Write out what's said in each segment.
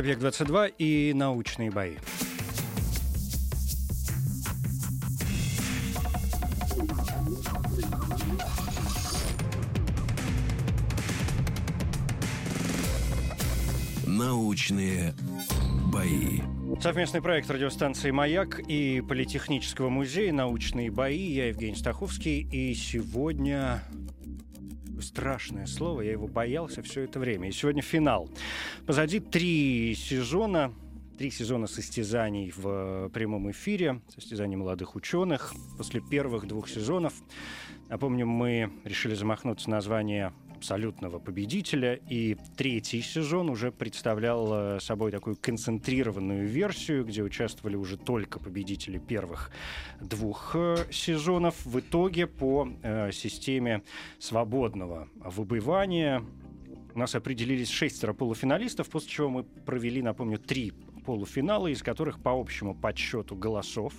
«Объект-22» и научные бои. Научные бои. Совместный проект радиостанции «Маяк» и Политехнического музея «Научные бои». Я Евгений Стаховский, и сегодня страшное слово, я его боялся все это время. И сегодня финал. Позади три сезона, три сезона состязаний в прямом эфире, состязаний молодых ученых. После первых двух сезонов, напомню, мы решили замахнуться на название абсолютного победителя, и третий сезон уже представлял э, собой такую концентрированную версию, где участвовали уже только победители первых двух э, сезонов. В итоге по э, системе свободного выбывания у нас определились шестеро полуфиналистов, после чего мы провели, напомню, три полуфинала, из которых по общему подсчету голосов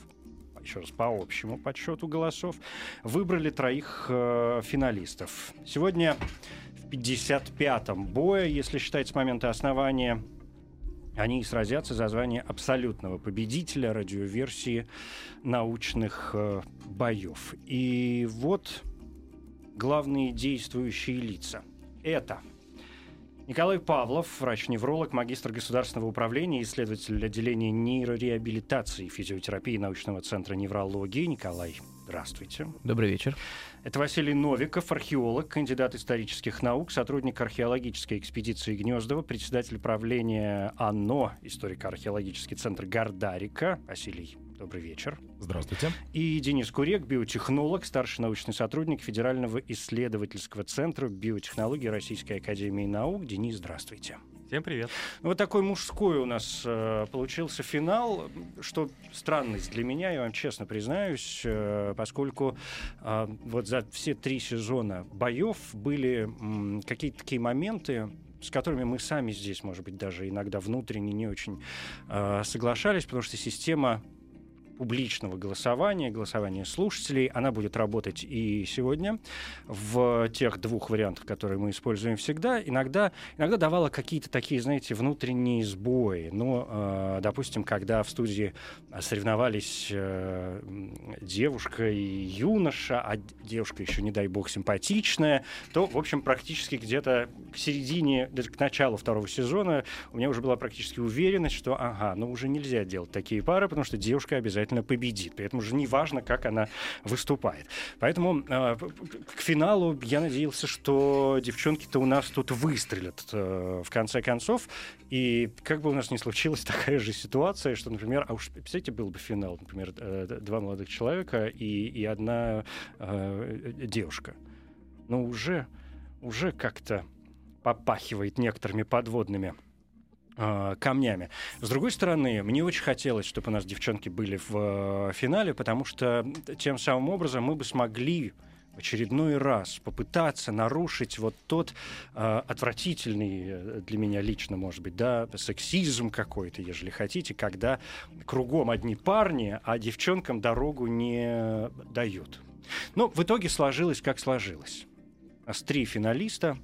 еще раз, по общему подсчету голосов, выбрали троих э, финалистов. Сегодня в 55-м бое, если считать с момента основания, они сразятся за звание абсолютного победителя радиоверсии научных э, боев. И вот главные действующие лица. Это Николай Павлов, врач-невролог, магистр государственного управления, исследователь отделения нейрореабилитации и физиотерапии научного центра неврологии. Николай, здравствуйте. Добрый вечер. Это Василий Новиков, археолог, кандидат исторических наук, сотрудник археологической экспедиции Гнездова, председатель правления АНО, историко-археологический центр Гордарика. Василий, добрый вечер. Здравствуйте. И Денис Курек, биотехнолог, старший научный сотрудник Федерального исследовательского центра биотехнологии Российской Академии Наук. Денис, здравствуйте. Всем привет. Ну, Вот такой мужской у нас э, получился финал, что странность для меня, я вам честно признаюсь, э, поскольку э, вот за все три сезона боев были м, какие-то такие моменты, с которыми мы сами здесь, может быть, даже иногда внутренне не очень э, соглашались, потому что система публичного голосования, голосования слушателей, она будет работать и сегодня в тех двух вариантах, которые мы используем всегда. Иногда, иногда давала какие-то такие, знаете, внутренние сбои. Но, э, допустим, когда в студии соревновались э, девушка и юноша, а девушка еще, не дай бог, симпатичная, то, в общем, практически где-то к середине, даже к началу второго сезона у меня уже была практически уверенность, что, ага, ну уже нельзя делать такие пары, потому что девушка обязательно победит. При этом уже не важно, как она выступает. Поэтому э, к финалу я надеялся, что девчонки-то у нас тут выстрелят э, в конце концов. И как бы у нас ни случилась такая же ситуация, что, например, а уж, представляете, был бы финал, например, э, два молодых человека и, и одна э, девушка. Но уже, уже как-то попахивает некоторыми подводными э, камнями. С другой стороны, мне очень хотелось, чтобы у нас девчонки были в э, финале, потому что тем самым образом мы бы смогли в очередной раз попытаться нарушить вот тот э, отвратительный э, для меня лично, может быть, да, сексизм какой-то, ежели хотите, когда кругом одни парни, а девчонкам дорогу не дают. Но в итоге сложилось, как сложилось. У нас три финалиста.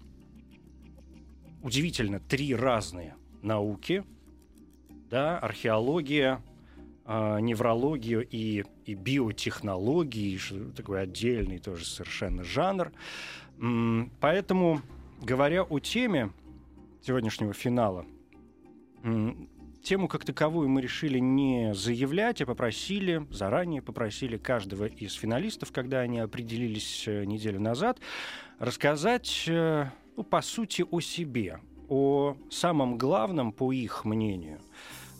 Удивительно, три разные науки, да, археология, э, неврологию и, и биотехнологии, такой отдельный тоже совершенно жанр. Поэтому, говоря о теме сегодняшнего финала, тему как таковую мы решили не заявлять, а попросили, заранее попросили каждого из финалистов, когда они определились э, неделю назад, рассказать, э, ну, по сути, о себе, о самом главном, по их мнению,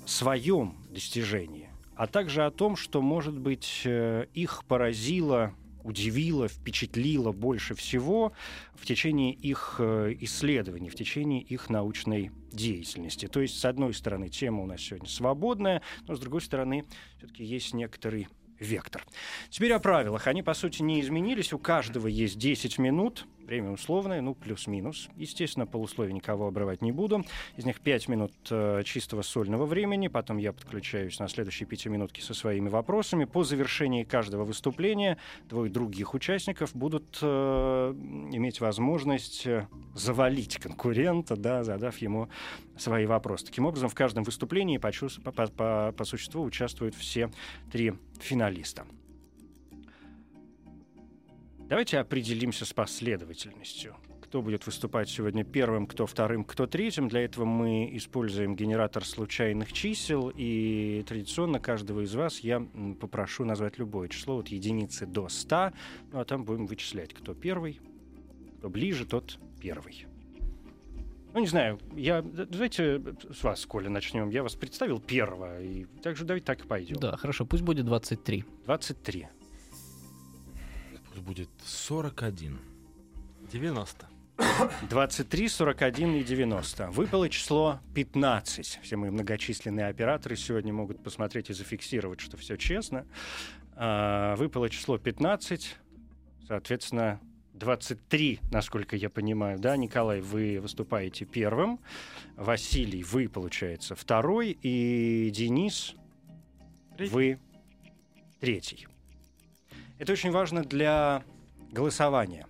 своем достижении, а также о том, что, может быть, э, их поразило, удивило, впечатлило больше всего в течение их э, исследований, в течение их научной деятельности. То есть, с одной стороны, тема у нас сегодня свободная, но с другой стороны, все-таки есть некоторый вектор. Теперь о правилах. Они, по сути, не изменились. У каждого есть 10 минут Время условное, ну, плюс-минус. Естественно, по условию никого обрывать не буду. Из них 5 минут э, чистого сольного времени. Потом я подключаюсь на следующие 5 минутки со своими вопросами. По завершении каждого выступления двое других участников будут э, иметь возможность э, завалить конкурента, да, задав ему свои вопросы. Таким образом, в каждом выступлении по, по, по, по существу участвуют все три финалиста. Давайте определимся с последовательностью. Кто будет выступать сегодня первым, кто вторым, кто третьим. Для этого мы используем генератор случайных чисел. И традиционно каждого из вас я попрошу назвать любое число от единицы до 100. Ну а там будем вычислять, кто первый, кто ближе, тот первый. Ну, не знаю, я, давайте с вас, Коля, начнем. Я вас представил первого, и также давайте так и пойдем. Да, хорошо, пусть будет 23. 23 будет 41. 90. 23, 41 и 90. Выпало число 15. Все мои многочисленные операторы сегодня могут посмотреть и зафиксировать, что все честно. А, выпало число 15. Соответственно, 23, насколько я понимаю, да, Николай, вы выступаете первым, Василий, вы, получается, второй, и Денис, вы третий. Это очень важно для голосования.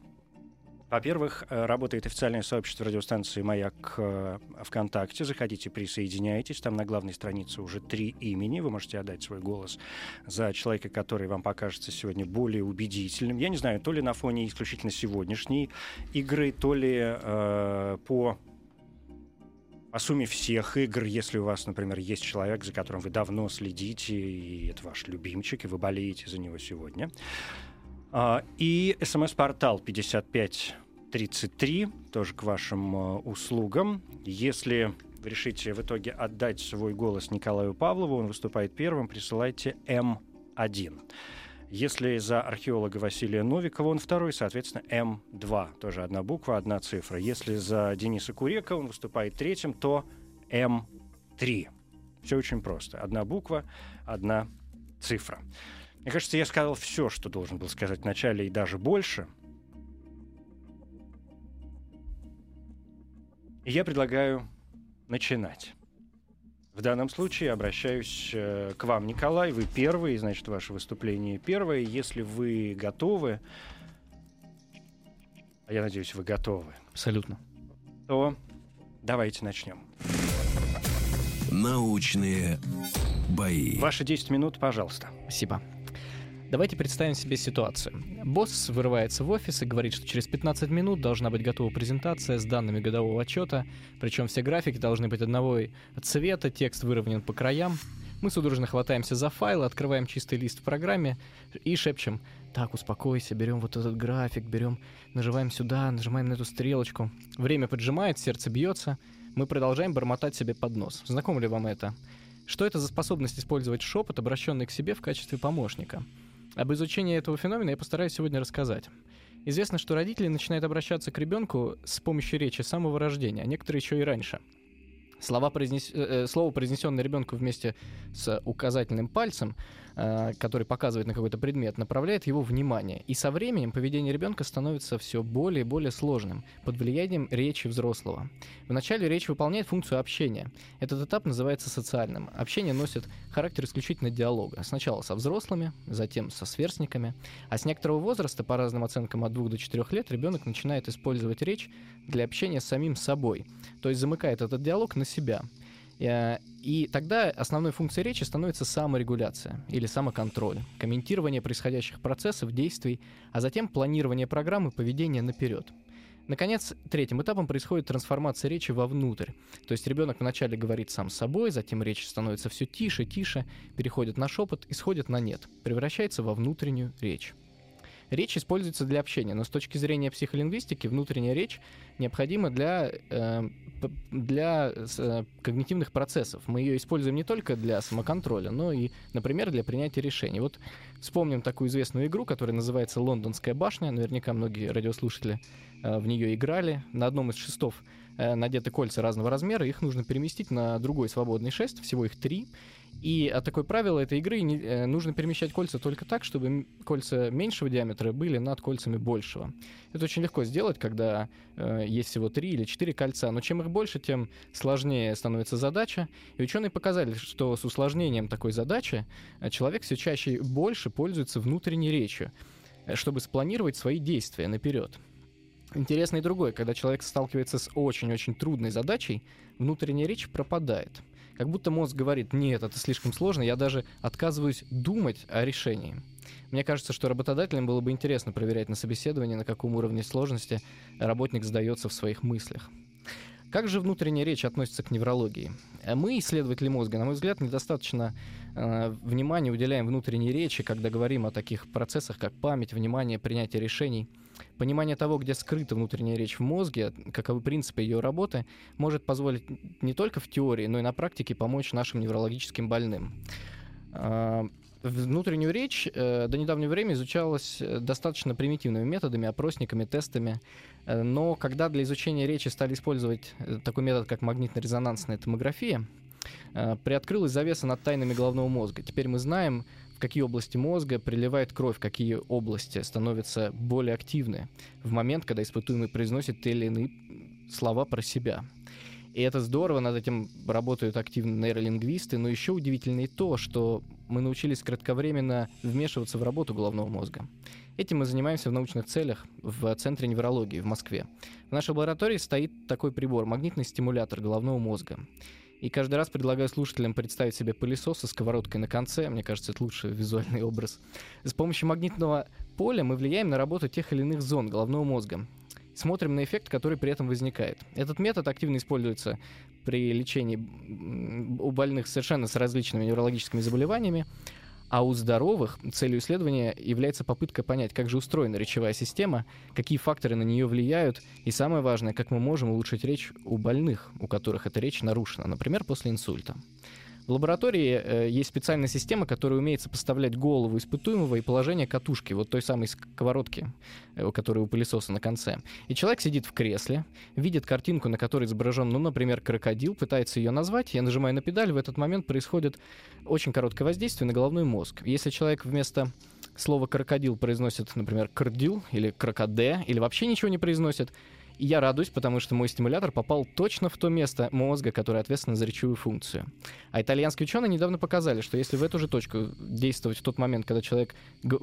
Во-первых, э, работает официальное сообщество радиостанции «Маяк» э, ВКонтакте. Заходите, присоединяйтесь. Там на главной странице уже три имени. Вы можете отдать свой голос за человека, который вам покажется сегодня более убедительным. Я не знаю, то ли на фоне исключительно сегодняшней игры, то ли э, по по сумме всех игр, если у вас, например, есть человек, за которым вы давно следите, и это ваш любимчик, и вы болеете за него сегодня. А, и смс-портал 5533, тоже к вашим а, услугам. Если вы решите в итоге отдать свой голос Николаю Павлову, он выступает первым, присылайте М1. Если за археолога Василия Новикова он второй, соответственно, М2. Тоже одна буква, одна цифра. Если за Дениса Курека он выступает третьим, то М3. Все очень просто. Одна буква, одна цифра. Мне кажется, я сказал все, что должен был сказать в начале, и даже больше. И я предлагаю начинать. В данном случае обращаюсь э, к вам, Николай. Вы первый, значит, ваше выступление первое. Если вы готовы, а я надеюсь, вы готовы. Абсолютно. То давайте начнем. Научные бои. Ваши 10 минут, пожалуйста. Спасибо. Давайте представим себе ситуацию. Босс вырывается в офис и говорит, что через 15 минут должна быть готова презентация с данными годового отчета, причем все графики должны быть одного цвета, текст выровнен по краям. Мы судорожно хватаемся за файл, открываем чистый лист в программе и шепчем «Так, успокойся, берем вот этот график, берем, нажимаем сюда, нажимаем на эту стрелочку». Время поджимает, сердце бьется. Мы продолжаем бормотать себе под нос. Знакомо ли вам это? Что это за способность использовать шепот, обращенный к себе в качестве помощника? Об изучении этого феномена я постараюсь сегодня рассказать. Известно, что родители начинают обращаться к ребенку с помощью речи с самого рождения, а некоторые еще и раньше – Слова произнес... Э, э, слово, произнесенное ребенку вместе с указательным пальцем, э, который показывает на какой-то предмет, направляет его внимание. И со временем поведение ребенка становится все более и более сложным, под влиянием речи взрослого. Вначале речь выполняет функцию общения. Этот этап называется социальным. Общение носит характер исключительно диалога. Сначала со взрослыми, затем со сверстниками. А с некоторого возраста, по разным оценкам от 2 до 4 лет, ребенок начинает использовать речь для общения с самим собой. То есть замыкает этот диалог на себя. Э, и тогда основной функцией речи становится саморегуляция или самоконтроль, комментирование происходящих процессов, действий, а затем планирование программы поведения наперед. Наконец, третьим этапом происходит трансформация речи вовнутрь. То есть ребенок вначале говорит сам с собой, затем речь становится все тише, тише, переходит на шепот и сходит на нет, превращается во внутреннюю речь. Речь используется для общения, но с точки зрения психолингвистики внутренняя речь необходима для, э, для э, когнитивных процессов. Мы ее используем не только для самоконтроля, но и, например, для принятия решений. Вот вспомним такую известную игру, которая называется «Лондонская башня». Наверняка многие радиослушатели э, в нее играли. На одном из шестов надеты кольца разного размера, их нужно переместить на другой свободный шест, всего их три. И от такое правило этой игры не, э, нужно перемещать кольца только так, чтобы кольца меньшего диаметра были над кольцами большего. Это очень легко сделать, когда э, есть всего три или четыре кольца, но чем их больше, тем сложнее становится задача. И ученые показали, что с усложнением такой задачи э, человек все чаще и больше пользуется внутренней речью, э, чтобы спланировать свои действия наперед. Интересно и другое, когда человек сталкивается с очень-очень трудной задачей, внутренняя речь пропадает — как будто мозг говорит, нет, это слишком сложно, я даже отказываюсь думать о решении. Мне кажется, что работодателям было бы интересно проверять на собеседовании, на каком уровне сложности работник сдается в своих мыслях. Как же внутренняя речь относится к неврологии? Мы, исследователи мозга, на мой взгляд, недостаточно э, внимания уделяем внутренней речи, когда говорим о таких процессах, как память, внимание, принятие решений. Понимание того, где скрыта внутренняя речь в мозге, каковы принципы ее работы, может позволить не только в теории, но и на практике помочь нашим неврологическим больным. А, внутреннюю речь э, до недавнего времени изучалась э, достаточно примитивными методами, опросниками, тестами. Э, но когда для изучения речи стали использовать такой метод, как магнитно-резонансная томография, приоткрылась завеса над тайнами головного мозга. Теперь мы знаем, в какие области мозга приливает кровь, какие области становятся более активны в момент, когда испытуемый произносит те или иные слова про себя. И это здорово, над этим работают активно нейролингвисты, но еще удивительнее то, что мы научились кратковременно вмешиваться в работу головного мозга. Этим мы занимаемся в научных целях в Центре неврологии в Москве. В нашей лаборатории стоит такой прибор – магнитный стимулятор головного мозга. И каждый раз предлагаю слушателям представить себе пылесос со сковородкой на конце. Мне кажется, это лучший визуальный образ. С помощью магнитного поля мы влияем на работу тех или иных зон головного мозга. Смотрим на эффект, который при этом возникает. Этот метод активно используется при лечении у больных совершенно с различными неврологическими заболеваниями. А у здоровых целью исследования является попытка понять, как же устроена речевая система, какие факторы на нее влияют, и самое важное, как мы можем улучшить речь у больных, у которых эта речь нарушена, например, после инсульта. В лаборатории э, есть специальная система, которая умеет сопоставлять голову испытуемого и положение катушки, вот той самой сковородки, э, которая у пылесоса на конце. И человек сидит в кресле, видит картинку, на которой изображен, ну, например, крокодил, пытается ее назвать, я нажимаю на педаль, в этот момент происходит очень короткое воздействие на головной мозг. Если человек вместо слова крокодил произносит, например, крдил или крокоде, или вообще ничего не произносит, и я радуюсь, потому что мой стимулятор попал точно в то место мозга, которое ответственно за речевую функцию. А итальянские ученые недавно показали, что если в эту же точку действовать в тот момент, когда человек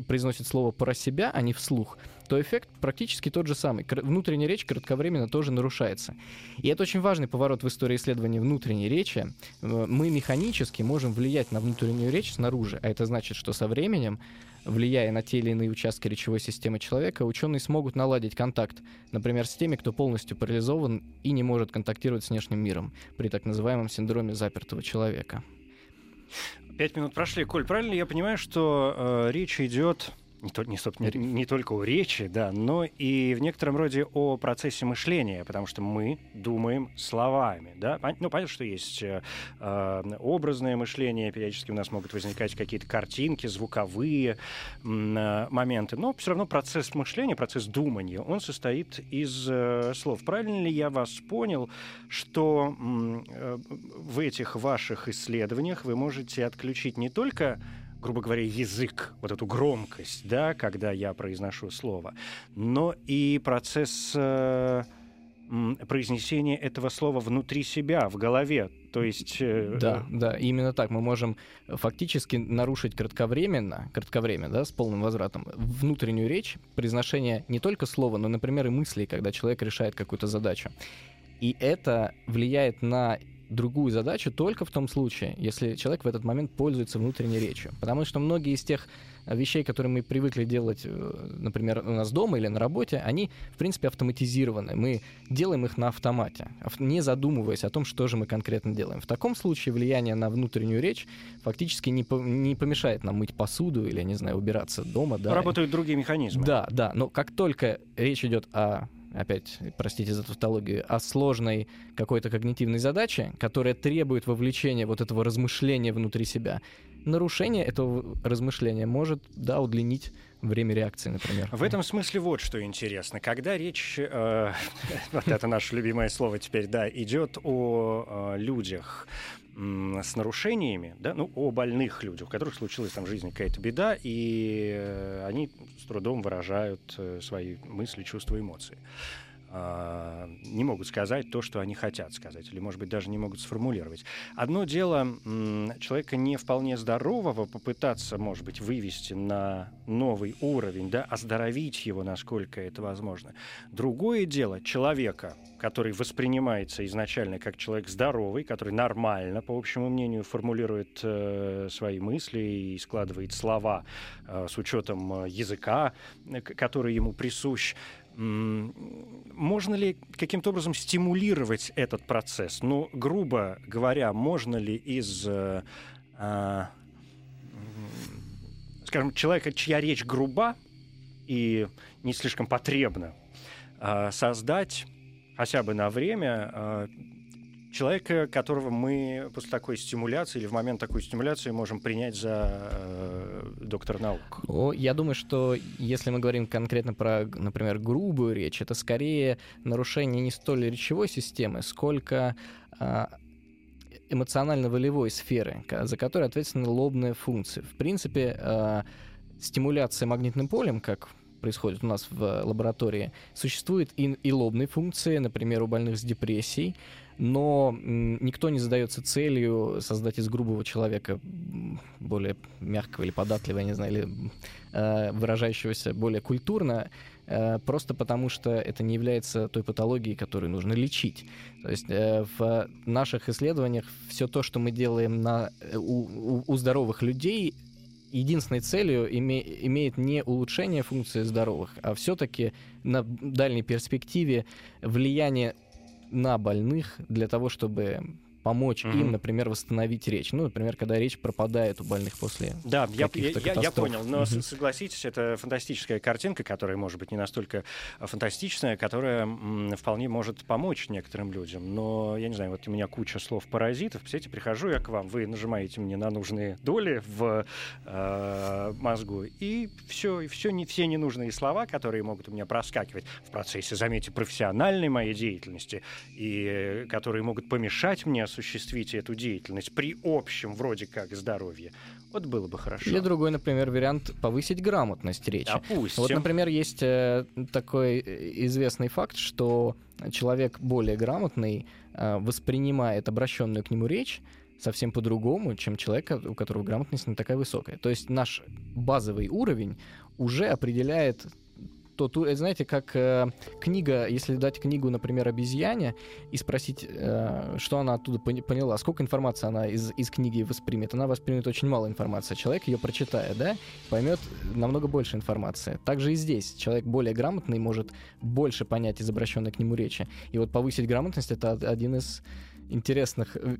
произносит слово про себя, а не вслух, то эффект практически тот же самый. Внутренняя речь кратковременно тоже нарушается. И это очень важный поворот в истории исследования внутренней речи. Э, мы механически можем влиять на внутреннюю речь снаружи, а это значит, что со временем влияя на те или иные участки речевой системы человека, ученые смогут наладить контакт, например, с теми, кто полностью парализован и не может контактировать с внешним миром при так называемом синдроме запертого человека. Пять минут прошли. Коль, правильно я понимаю, что э, речь идет не, то, не, не, не только о речи, да, но и в некотором роде о процессе мышления, потому что мы думаем словами, да. Ну, понятно, что есть э, э, образное мышление, периодически у нас могут возникать какие-то картинки, звуковые э, моменты, но все равно процесс мышления, процесс думания, он состоит из э, слов. Правильно ли я вас понял, что э, в этих ваших исследованиях вы можете отключить не только грубо говоря, язык, вот эту громкость, да, когда я произношу слово, но и процесс э, произнесения этого слова внутри себя, в голове. То есть... Э, да, да, именно так. Мы можем фактически нарушить кратковременно, кратковременно, да, с полным возвратом, внутреннюю речь, произношение не только слова, но, например, и мыслей, когда человек решает какую-то задачу. И это влияет на другую задачу только в том случае, если человек в этот момент пользуется внутренней речью. Потому что многие из тех вещей, которые мы привыкли делать, э, например, у нас дома или на работе, они, в принципе, автоматизированы. Мы делаем их на автомате, не задумываясь о том, что же мы конкретно делаем. В таком случае влияние на внутреннюю речь фактически не, по, не помешает нам мыть посуду или, не знаю, убираться дома. Да. Работают другие механизмы. Да, да. Но как только речь идет о опять, простите за тавтологию, о сложной какой-то когнитивной задаче, которая требует вовлечения вот этого размышления внутри себя, нарушение этого размышления может, да, удлинить время реакции, например. В этом смысле вот что интересно. Когда речь, э, вот это наше любимое слово теперь, да, идет о э, людях, с нарушениями, да, ну, о больных людях, у которых случилась там в жизни какая-то беда, и э, они с трудом выражают э, свои мысли, чувства, эмоции. А, не могут сказать то, что они хотят сказать, или, может быть, даже не могут сформулировать. Одно дело человека не вполне здорового попытаться, может быть, вывести на новый уровень, да, оздоровить его, насколько это возможно. Другое дело человека, который воспринимается изначально как человек здоровый, который нормально, по общему мнению, формулирует э, свои мысли и складывает слова э, с учетом э, языка, э, который ему присущ, можно ли каким-то образом стимулировать этот процесс? Ну, грубо говоря, можно ли из, э, э, скажем, человека, чья речь груба и не слишком потребна, э, создать хотя бы на время э, человека, которого мы после такой стимуляции или в момент такой стимуляции можем принять за э, доктора наук? О, я думаю, что если мы говорим конкретно про, например, грубую речь, это скорее нарушение не столь речевой системы, сколько э, эмоционально-волевой сферы, за которой ответственны лобные функции. В принципе, э, стимуляция магнитным полем, как происходит у нас в лаборатории, существует и, и лобные функции, например, у больных с депрессией, но никто не задается целью создать из грубого человека более мягкого или податливого, не знаю, или э, выражающегося более культурно, э, просто потому что это не является той патологией, которую нужно лечить. То есть э, в наших исследованиях все то, что мы делаем на, у, у, у здоровых людей, единственной целью име, имеет не улучшение функции здоровых, а все-таки на дальней перспективе влияние на больных для того, чтобы помочь mm-hmm. им, например, восстановить речь. Ну, например, когда речь пропадает у больных после Да, я, я, я понял, но mm-hmm. согласитесь, это фантастическая картинка, которая может быть не настолько а, фантастичная, которая м, вполне может помочь некоторым людям. Но, я не знаю, вот у меня куча слов-паразитов, представляете, прихожу я к вам, вы нажимаете мне на нужные доли в э, мозгу, и все, и все, не, все ненужные слова, которые могут у меня проскакивать в процессе, заметьте, профессиональной моей деятельности, и э, которые могут помешать мне осуществить эту деятельность при общем вроде как здоровье, вот было бы хорошо. Или другой, например, вариант повысить грамотность речи. Допустим. Вот, например, есть э, такой э, известный факт, что человек более грамотный э, воспринимает обращенную к нему речь совсем по-другому, чем человек, у которого грамотность не такая высокая. То есть наш базовый уровень уже определяет то, то знаете, как э, книга, если дать книгу, например, обезьяне и спросить, э, что она оттуда поняла, сколько информации она из, из книги воспримет, она воспримет очень мало информации. Человек ее прочитая, да, поймет намного больше информации. Также и здесь человек более грамотный может больше понять из обращенной к нему речи. И вот повысить грамотность это один из интересных э,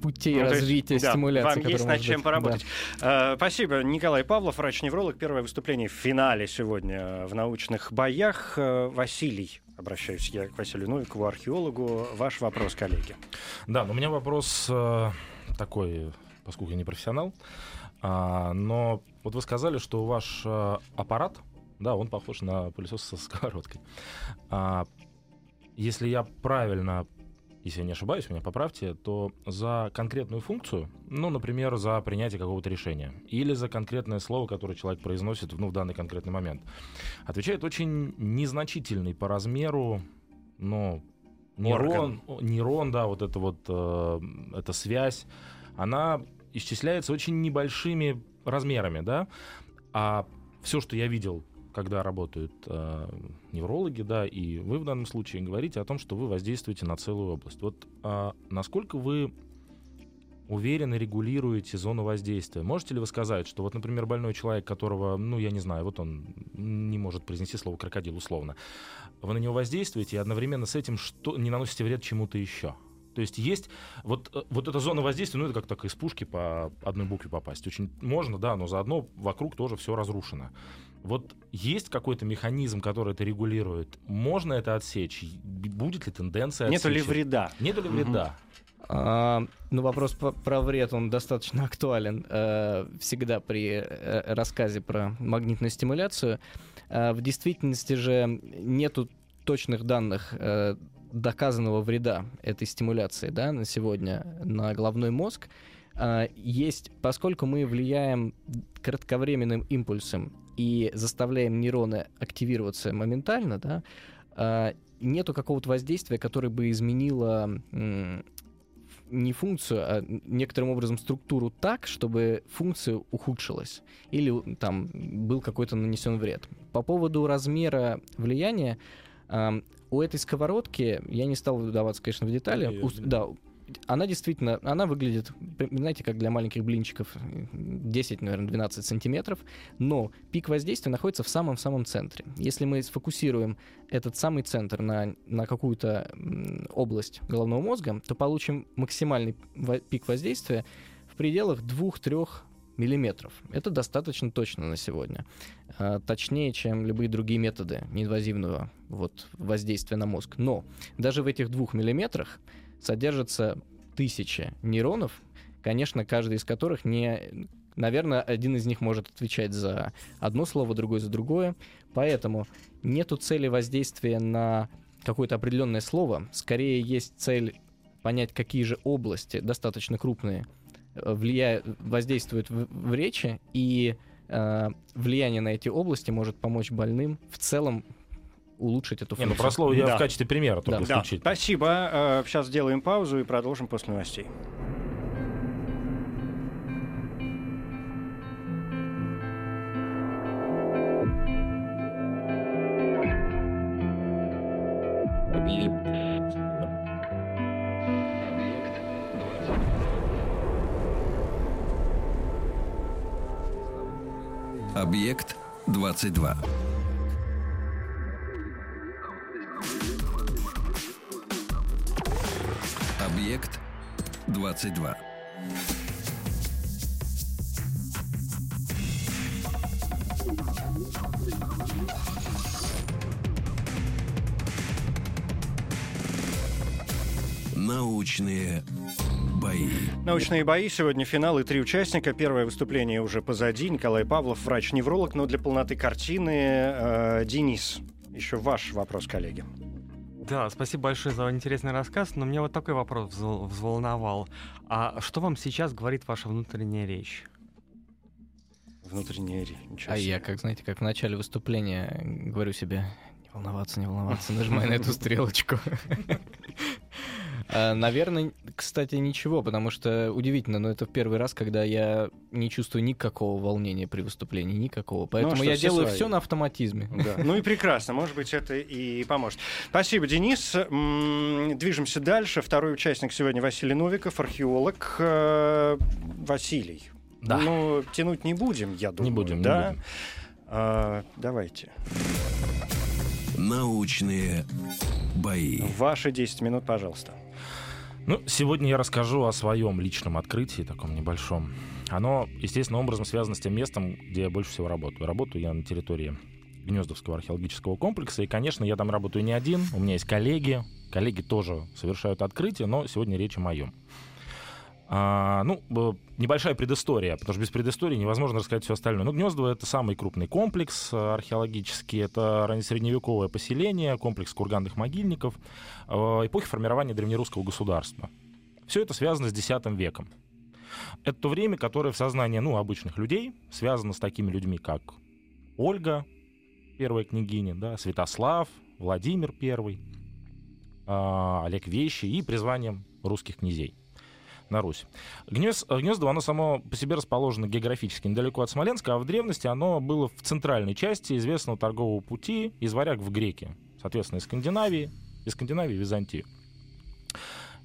путей ну, развития есть, стимуляции. Да, вам есть над чем быть. поработать. Да. Uh, спасибо. Николай Павлов, врач-невролог. Первое выступление в финале сегодня в научных боях. Uh, Василий, обращаюсь я к Василию Новикову, археологу. Ваш вопрос, коллеги. Да, но у меня вопрос э, такой, поскольку я не профессионал. А, но вот вы сказали, что ваш э, аппарат, да, он похож на пылесос со сковородкой. А, если я правильно если я не ошибаюсь, меня поправьте, то за конкретную функцию, ну, например, за принятие какого-то решения, или за конкретное слово, которое человек произносит ну, в данный конкретный момент, отвечает очень незначительный по размеру, ну, нейрон, нейрон, да, вот эта вот э, эта связь, она исчисляется очень небольшими размерами, да, а все, что я видел когда работают э, неврологи, да, и вы в данном случае говорите о том, что вы воздействуете на целую область. Вот э, насколько вы уверенно регулируете зону воздействия. Можете ли вы сказать, что вот, например, больной человек, которого, ну, я не знаю, вот он не может произнести слово крокодил условно, вы на него воздействуете и одновременно с этим что, не наносите вред чему-то еще? То есть есть вот, э, вот эта зона воздействия, ну это как так из пушки по одной букве попасть. Очень можно, да, но заодно вокруг тоже все разрушено. Вот есть какой-то механизм, который это регулирует? Можно это отсечь? Будет ли тенденция Нету отсечь? ли вреда? Нету ли вреда? А, ну, вопрос по- про вред, он достаточно актуален э, всегда при э, рассказе про магнитную стимуляцию. А в действительности же нету точных данных э, доказанного вреда этой стимуляции да, на сегодня на головной мозг. А, есть, поскольку мы влияем кратковременным импульсом и заставляем нейроны активироваться моментально, да, а, нету какого-то воздействия, которое бы изменило не функцию, а некоторым образом структуру так, чтобы функция ухудшилась или там был какой-то нанесен вред. По поводу размера влияния, у этой сковородки, я не стал вдаваться, конечно, в детали, ус- да, она действительно, она выглядит, знаете, как для маленьких блинчиков, 10, наверное, 12 сантиметров, но пик воздействия находится в самом-самом центре. Если мы сфокусируем этот самый центр на, на какую-то область головного мозга, то получим максимальный пик воздействия в пределах 2-3 миллиметров. Это достаточно точно на сегодня. А, точнее, чем любые другие методы неинвазивного вот, воздействия на мозг. Но даже в этих двух миллиметрах содержатся тысячи нейронов, конечно, каждый из которых не... Наверное, один из них может отвечать за одно слово, другой за другое. Поэтому нету цели воздействия на какое-то определенное слово. Скорее есть цель понять, какие же области достаточно крупные э, влияют, воздействуют в, в речи, и э, влияние на эти области может помочь больным в целом улучшить эту Не, ну функцию. про слово я Да. в качестве примера только Да. Да, исключительно. спасибо. Сейчас сделаем паузу и продолжим после новостей. Объект 22. Объект 22. Научные бои. Научные бои. Сегодня финал и три участника. Первое выступление уже позади. Николай Павлов, врач-невролог. Но для полноты картины э, Денис. Еще ваш вопрос, коллеги. Да, спасибо большое за интересный рассказ, но меня вот такой вопрос взвол- взволновал. А что вам сейчас говорит ваша внутренняя речь? Внутренняя речь. А я, как знаете, как в начале выступления говорю себе, не волноваться, не волноваться, нажимай на эту стрелочку. А, Наверное, кстати, ничего, потому что удивительно, но это в первый раз, когда я не чувствую никакого волнения при выступлении, никакого. Поэтому что, я все делаю свои. все на автоматизме. Да. Ну и прекрасно, может быть, это и поможет. Спасибо, Денис. Движемся дальше. Второй участник сегодня Василий Новиков, археолог. Э, Василий. Да. Ну, тянуть не будем, я думаю. будем, не да? будем. А, давайте. Научные бои. Ваши 10 минут, пожалуйста. Ну, сегодня я расскажу о своем личном открытии, таком небольшом. Оно, естественным образом, связано с тем местом, где я больше всего работаю. Работаю я на территории Гнездовского археологического комплекса. И, конечно, я там работаю не один. У меня есть коллеги. Коллеги тоже совершают открытие, но сегодня речь о моем. А, ну, небольшая предыстория, потому что без предыстории невозможно рассказать все остальное. Ну, Гнездово — это самый крупный комплекс э, археологический. Это раннесредневековое поселение, комплекс курганных могильников э, эпохи формирования древнерусского государства. Все это связано с X веком. Это то время, которое в сознании ну, обычных людей связано с такими людьми, как Ольга, первая княгиня, да, Святослав, Владимир первый, а, Олег Вещи и призванием русских князей. На Русь. Гнез, Гнездово, оно само по себе расположено географически недалеко от Смоленска, а в древности оно было в центральной части известного торгового пути из Варяг в Греки, соответственно, из Скандинавии, из Скандинавии в Византию.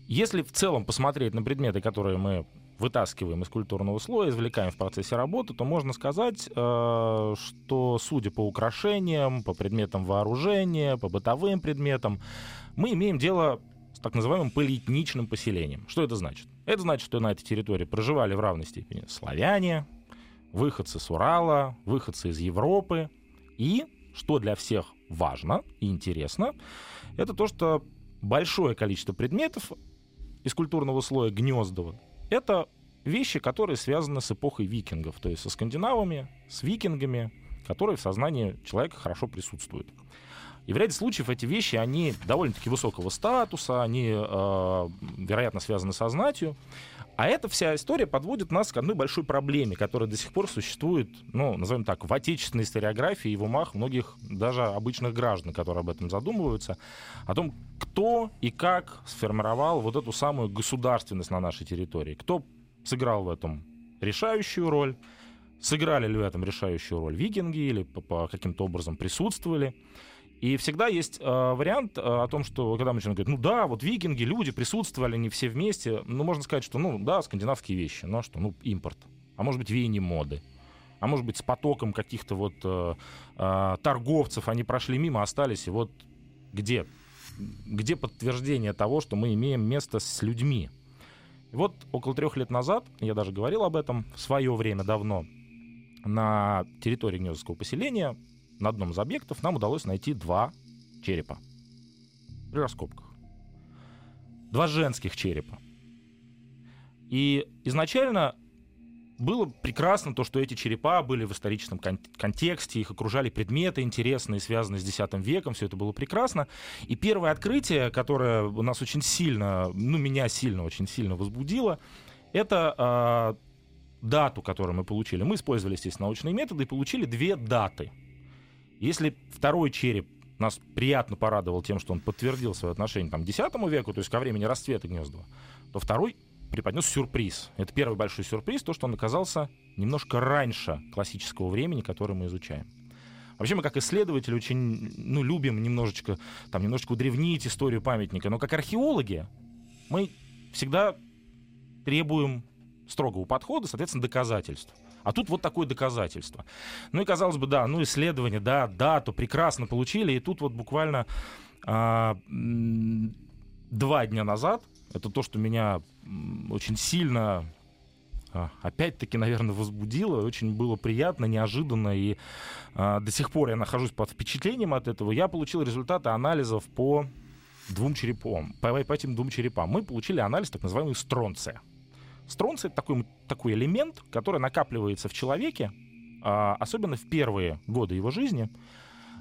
Если в целом посмотреть на предметы, которые мы вытаскиваем из культурного слоя, извлекаем в процессе работы, то можно сказать, э, что, судя по украшениям, по предметам вооружения, по бытовым предметам, мы имеем дело с так называемым полиэтничным поселением. Что это значит? Это значит, что на этой территории проживали в равной степени славяне, выходцы с Урала, выходцы из Европы. И, что для всех важно и интересно, это то, что большое количество предметов из культурного слоя Гнездова это вещи, которые связаны с эпохой викингов, то есть со скандинавами, с викингами, которые в сознании человека хорошо присутствуют. И в ряде случаев эти вещи, они довольно-таки высокого статуса, они, э, вероятно, связаны со знатью. А эта вся история подводит нас к одной большой проблеме, которая до сих пор существует, ну, назовем так, в отечественной историографии и в умах многих даже обычных граждан, которые об этом задумываются, о том, кто и как сформировал вот эту самую государственность на нашей территории, кто сыграл в этом решающую роль, сыграли ли в этом решающую роль викинги или по, по каким-то образом присутствовали. И всегда есть э, вариант э, о том, что когда мы начинаем говорить, ну да, вот викинги, люди присутствовали, они все вместе, ну можно сказать, что, ну да, скандинавские вещи, ну что, ну импорт, а может быть веяние моды, а может быть с потоком каких-то вот э, э, торговцев они прошли мимо, остались, и вот где, где подтверждение того, что мы имеем место с людьми. И вот около трех лет назад, я даже говорил об этом в свое время давно, на территории Гнездовского поселения на одном из объектов нам удалось найти два черепа при раскопках. Два женских черепа. И изначально было прекрасно то, что эти черепа были в историческом кон- контексте, их окружали предметы интересные, связанные с X веком, все это было прекрасно. И первое открытие, которое нас очень сильно, ну, меня сильно, очень сильно возбудило, это э, дату, которую мы получили. Мы использовали, естественно, научные методы и получили две даты — если второй череп нас приятно порадовал тем, что он подтвердил свое отношение там, к X веку, то есть ко времени расцвета Гнездова, то второй преподнес сюрприз. Это первый большой сюрприз, то, что он оказался немножко раньше классического времени, которое мы изучаем. Вообще мы как исследователи очень ну, любим немножечко, там, немножечко удревнить историю памятника, но как археологи мы всегда требуем строгого подхода, соответственно, доказательств. А тут вот такое доказательство. Ну и казалось бы, да, ну исследование, да, дату прекрасно получили, и тут вот буквально а, два дня назад, это то, что меня очень сильно а, опять-таки, наверное, возбудило, очень было приятно, неожиданно, и а, до сих пор я нахожусь под впечатлением от этого. Я получил результаты анализов по двум черепам, по, по этим двум черепам. Мы получили анализ так называемый стронция. Стронций — такой, такой элемент, который накапливается в человеке, а, особенно в первые годы его жизни,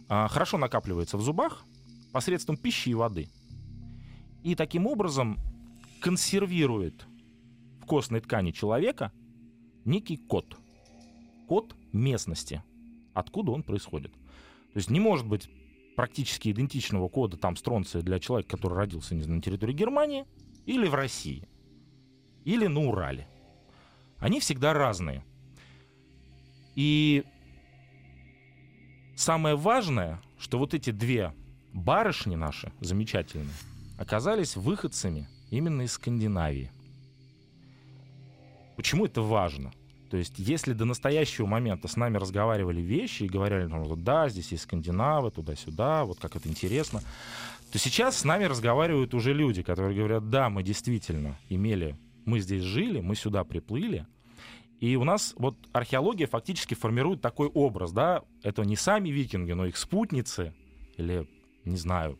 а, хорошо накапливается в зубах посредством пищи и воды. И таким образом консервирует в костной ткани человека некий код. Код местности, откуда он происходит. То есть не может быть практически идентичного кода там стронция для человека, который родился не знаю, на территории Германии или в России или на Урале. Они всегда разные. И самое важное, что вот эти две барышни наши, замечательные, оказались выходцами именно из Скандинавии. Почему это важно? То есть, если до настоящего момента с нами разговаривали вещи и говорили, ну, да, здесь есть скандинавы, туда-сюда, вот как это интересно, то сейчас с нами разговаривают уже люди, которые говорят, да, мы действительно имели мы здесь жили, мы сюда приплыли, и у нас вот археология фактически формирует такой образ, да, это не сами викинги, но их спутницы, или, не знаю,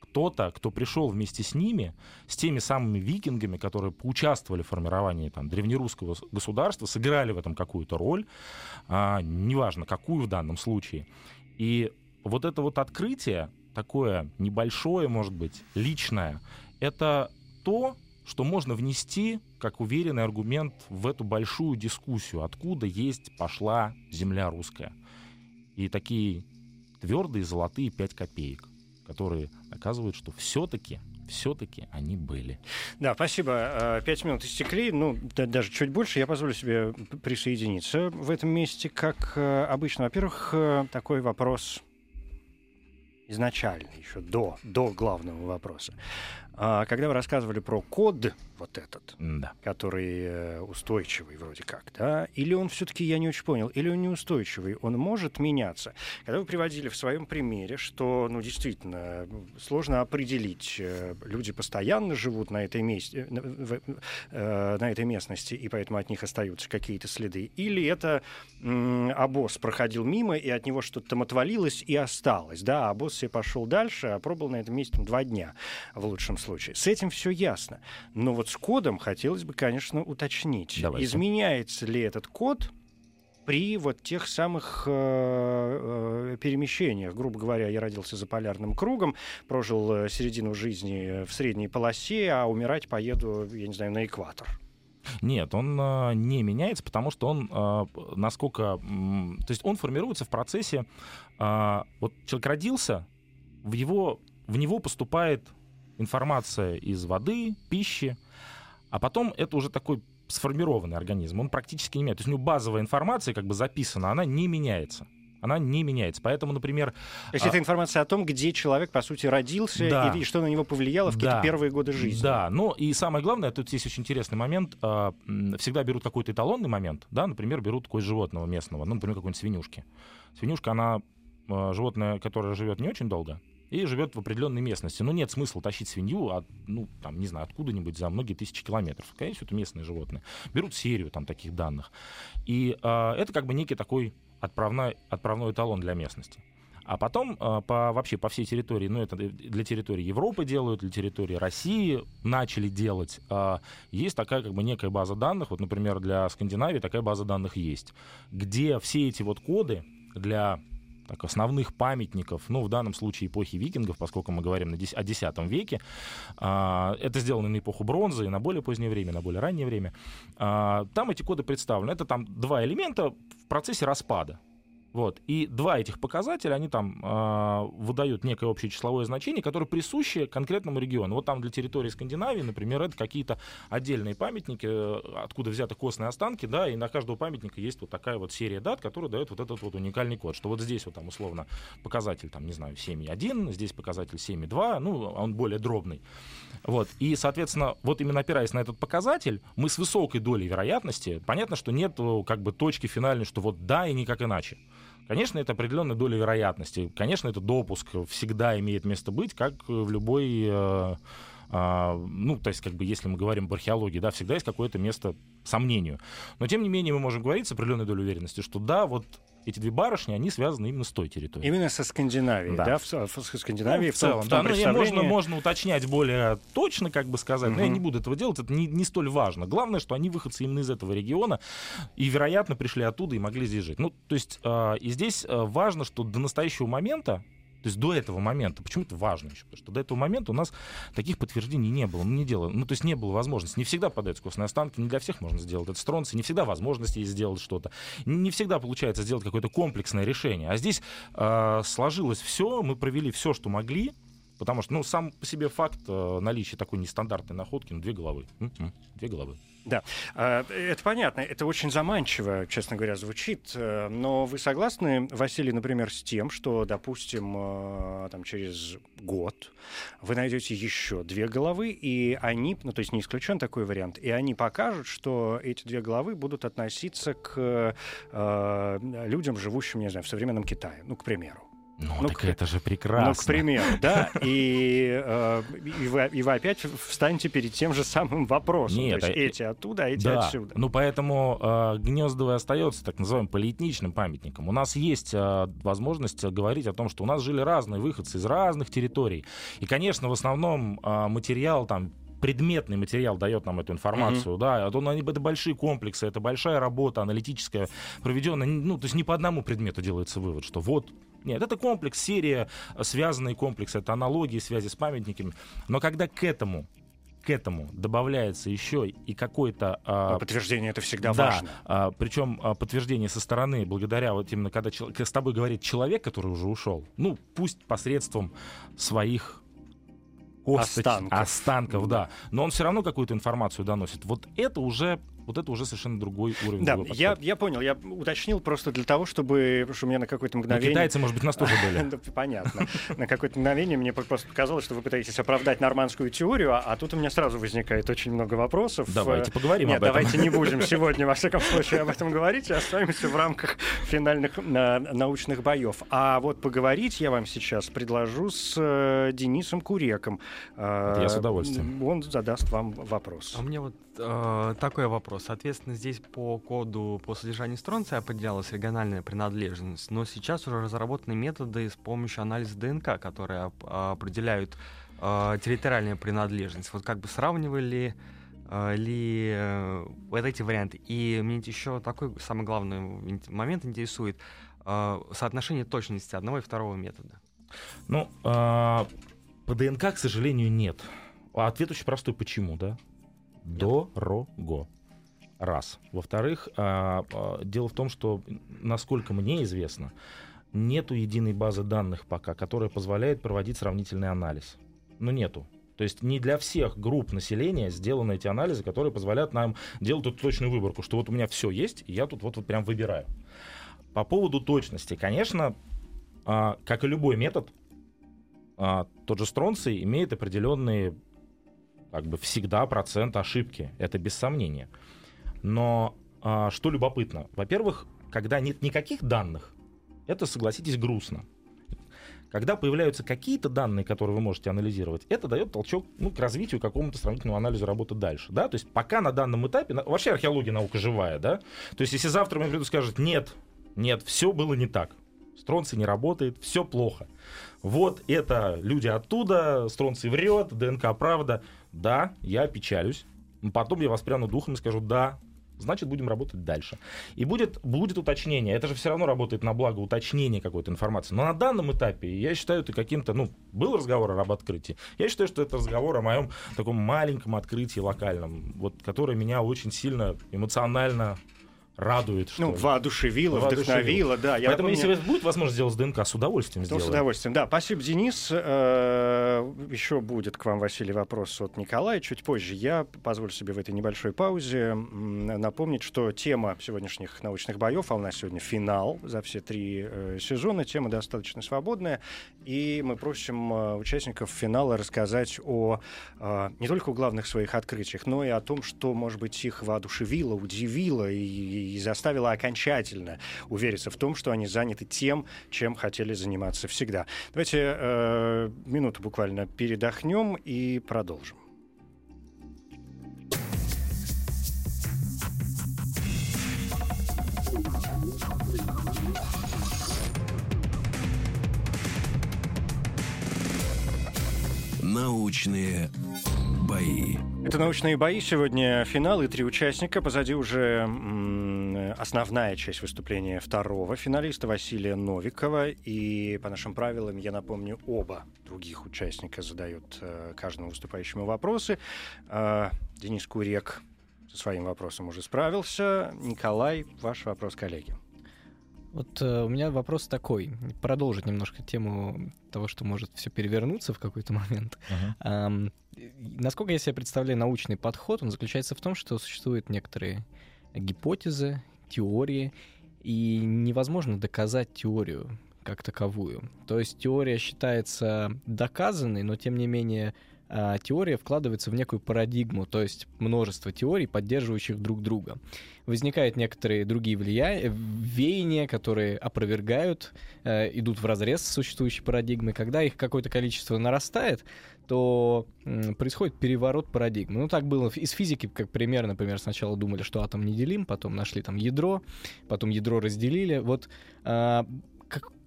кто-то, кто пришел вместе с ними, с теми самыми викингами, которые поучаствовали в формировании там, древнерусского государства, сыграли в этом какую-то роль, а, неважно, какую в данном случае. И вот это вот открытие, такое небольшое, может быть, личное, это то, что можно внести как уверенный аргумент в эту большую дискуссию, откуда есть пошла земля русская. И такие твердые золотые 5 копеек, которые доказывают, что все-таки все-таки они были. Да, спасибо. А, пять минут истекли, ну, да, даже чуть больше. Я позволю себе присоединиться в этом месте, как э, обычно. Во-первых, э, такой вопрос изначально, еще до, до главного вопроса. А, когда вы рассказывали про код вот этот, Да. который э, устойчивый вроде как, да, или он все-таки, я не очень понял, или он неустойчивый, он может меняться. Когда вы приводили в своем примере, что, ну, действительно, сложно определить, э, люди постоянно живут на этой, месте, на- в- э, на этой местности, и поэтому от них остаются какие-то следы, или это м, обоз проходил мимо, и от него что-то там отвалилось и осталось, да, а обоз себе пошел дальше, а пробыл на этом месте два дня в лучшем случае. С этим все ясно. Но вот с кодом хотелось бы, конечно, уточнить. Давайте. Изменяется ли этот код при вот тех самых э, э, перемещениях. Грубо говоря, я родился за полярным кругом, прожил э, середину жизни в средней полосе, а умирать поеду, я не знаю, на экватор. Нет, он э, не меняется, потому что он, э, насколько... м, то есть он формируется в процессе... э, вот человек родился, в, его, в него поступает информация из воды, пищи, а потом это уже такой сформированный организм, он практически не меняется. То есть у него базовая информация как бы записана, она не меняется. Она не меняется. Поэтому, например, То есть А- это информация о том, где человек, по сути, родился Да. и, и что на него повлияло в какие-то Да. первые годы жизни. Да, ну и самое главное, тут есть очень интересный момент. а, Всегда берут какой-то эталонный момент, да, например, берут такое животного местного, ну, например, какой-нибудь свинюшки. Свинюшка, она а, животное, которое живет не очень долго, и живет в определенной местности. Ну, нет смысла тащить свинью, от, ну, там, не знаю, откуда-нибудь за многие тысячи километров. Всего, это местные животные. Берут серию там таких данных. И а, это как бы некий такой отправной, отправной эталон для местности. А потом а, по, вообще по всей территории, ну это для территории Европы делают, для территории России начали делать, а, есть такая как бы некая база данных, вот, например, для Скандинавии такая база данных есть, где все эти вот коды для так, основных памятников, ну, в данном случае эпохи викингов, поскольку мы говорим о X веке, а, это сделано на эпоху бронзы и на более позднее время, на более раннее время, а, там эти коды представлены. Это там два элемента в процессе распада. Вот. И два этих показателя, они там э, выдают некое общее числовое значение, которое присуще конкретному региону. Вот там для территории Скандинавии, например, это какие-то отдельные памятники, э, откуда взяты костные останки, да, и на каждого памятника есть вот такая вот серия дат, которая дает вот этот вот уникальный код, что вот здесь вот там условно показатель, там, не знаю, 7,1, здесь показатель 7,2, ну, он более дробный. Вот. И, соответственно, вот именно опираясь на этот показатель, мы с высокой долей вероятности, понятно, что нет как бы точки финальной, что вот да и никак иначе. Конечно, это определенная доля вероятности. Конечно, это допуск всегда имеет место быть, как в любой... э, а, ну, то есть, как бы, если мы говорим об археологии, да, всегда есть какое-то место сомнению. Но, тем не менее, мы можем говорить с определенной долей уверенности, что да, вот эти две барышни, они связаны именно с той территорией. Именно со Скандинавией, да, Да. в, в- со Скандинавией Ну, в, целом, в да, том ну, и можно, представлении. можно уточнять более точно, как бы сказать, но я не буду этого делать, это не, не столь важно. Главное, что они выходцы именно из этого региона и, вероятно, пришли оттуда и могли здесь жить. Ну, то есть, э, и здесь э, важно, что до настоящего момента, то есть до этого момента, почему это важно еще? Потому что до этого момента у нас таких подтверждений не было, ну, не дело, ну, то есть не было возможности. Не всегда подаются костные останки, не для всех можно сделать это стронцы, не всегда возможности есть сделать что-то. Не не всегда получается сделать какое-то комплексное решение. А здесь э, сложилось все, мы провели все, что могли, Потому что, ну, сам по себе факт э, наличия такой нестандартной находки, ну, две головы. М-м, две головы. А, Это понятно, это очень заманчиво, честно говоря, звучит. э, Но вы согласны, Василий, например, с тем, что, допустим, э, там, через год вы найдете еще две головы, и они, ну то есть не исключен такой вариант, и они покажут, что эти две головы будут относиться к э, людям, живущим, не знаю, в современном Китае, ну, к примеру. Ну, Ну, так к- это же прекрасно. Ну, к примеру, да, и, э, и, вы, и вы опять встанете перед тем же самым вопросом. Нет, То есть а- эти оттуда, а эти Да, отсюда. ну поэтому э, Гнездовый остается так называемым полиэтничным памятником. У нас есть э, возможность говорить о том, что у нас жили разные выходцы из разных территорий. И, конечно, в основном э, материал там предметный материал дает нам эту информацию, да, это, ну, они- это большие комплексы, это большая работа аналитическая проведенная, ну, то есть не по одному предмету делается вывод, что вот нет, это комплекс, серия, связанные комплексы, это аналогии, связи с памятниками. Но когда к этому к этому добавляется еще и какой-то а, Но подтверждение это всегда да, важно. а, причем а, подтверждение со стороны, благодаря вот именно когда чел- с тобой говорит человек, который уже ушел, ну пусть посредством своих Останков. останков, да. Но он все равно какую-то информацию доносит. Вот это уже, вот это уже совершенно другой уровень. Да, я, я понял, я уточнил просто для того, чтобы, потому что у меня на какое-то Ну, мгновение... китайцы, может быть, нас тоже были. Понятно. На какое-то мгновение мне просто показалось, что вы пытаетесь оправдать нормандскую теорию, а, а тут у меня сразу возникает очень много вопросов. Давайте Э, поговорим об этом. давайте не будем сегодня, во всяком случае, об этом говорить, и оставимся в рамках финальных э, научных боев. А вот поговорить я вам сейчас предложу с э, Денисом Куреком. Я с удовольствием. Он задаст вам вопрос. А у меня вот э, такой вопрос. Соответственно, здесь по коду по содержанию стронция определялась региональная принадлежность, но сейчас уже разработаны методы с помощью анализа ДНК, которые оп- определяют э, территориальную принадлежность. Вот как бы сравнивали э, ли э, вот эти варианты. И меня еще такой самый главный момент интересует э, соотношение точности одного и второго метода. Ну, а, по ДНК, к сожалению, нет. А Ответ очень простой. Почему, да? Дорого. Раз. Во-вторых, а, а, дело в том, что, насколько мне известно, нету единой базы данных пока, которая позволяет проводить сравнительный анализ. Ну, нету. То есть не для всех групп населения сделаны эти анализы, которые позволяют нам делать эту точную выборку, что вот у меня все есть, и я тут вот, вот прям выбираю. По поводу точности, конечно, а, как и любой метод, тот же стронций имеет определенные, как бы всегда процент ошибки, это без сомнения. Но а, что любопытно, во-первых, когда нет никаких данных, это, согласитесь, грустно. Когда появляются какие-то данные, которые вы можете анализировать, это дает толчок ну, к развитию какому-то сравнительному анализу работы дальше. Да? То есть пока на данном этапе, вообще археология наука живая, да? То есть если завтра мне придут и скажут, нет, нет, все было не так. Стронций не работает, все плохо. Вот это люди оттуда, Стронций врет, ДНК правда. Да, я печалюсь. Потом я воспряну духом и скажу, да, значит, будем работать дальше. И будет, будет уточнение. Это же все равно работает на благо уточнения какой-то информации. Но на данном этапе я считаю это каким-то, ну, был разговор об открытии. Я считаю, что это разговор о моем таком маленьком открытии локальном, вот, которое меня очень сильно эмоционально радует. Что Ну, ли. воодушевило, Воодушевило. вдохновило, да. Я Поэтому, напомню- если будет возможность сделать с ДНК, с удовольствием Ну, с сделаю. удовольствием, да. Спасибо, Денис. Э, Еще будет к вам, Василий, вопрос от Николая чуть позже. Я позволю себе в этой небольшой паузе напомнить, что тема сегодняшних научных боев, а у нас сегодня финал за все три э, сезона, тема достаточно свободная, и мы просим э, участников финала рассказать о не только о главных своих открытиях, но и о том, что, может быть, их воодушевило, удивило и, и заставило окончательно увериться в том, что они заняты тем, чем хотели заниматься всегда. Давайте э, минуту буквально передохнем и продолжим. Научные бои. Это научные бои. Сегодня финал и три участника. Позади уже основная часть выступления второго финалиста Василия Новикова. И по нашим правилам, я напомню, оба других участника задают э, каждому выступающему вопросы. Э, Денис Курек со своим вопросом уже справился. Николай, ваш вопрос, коллеги. Вот э, у меня вопрос такой. Продолжить немножко тему того, что может все перевернуться в какой-то момент. Ам, и- насколько я себе представляю научный подход, он заключается в том, что существуют некоторые гипотезы, теории, и невозможно доказать теорию как таковую. То есть теория считается доказанной, но тем не менее а, теория вкладывается в некую парадигму, то есть множество теорий, поддерживающих друг друга. Возникают некоторые другие влияния, веяния, которые опровергают, э, идут в разрез с существующей парадигмой. Когда их какое-то количество нарастает, то м, происходит переворот парадигмы. Ну, так было из физики, как пример, например, сначала думали, что атом неделим, потом нашли там ядро, потом ядро разделили. Вот как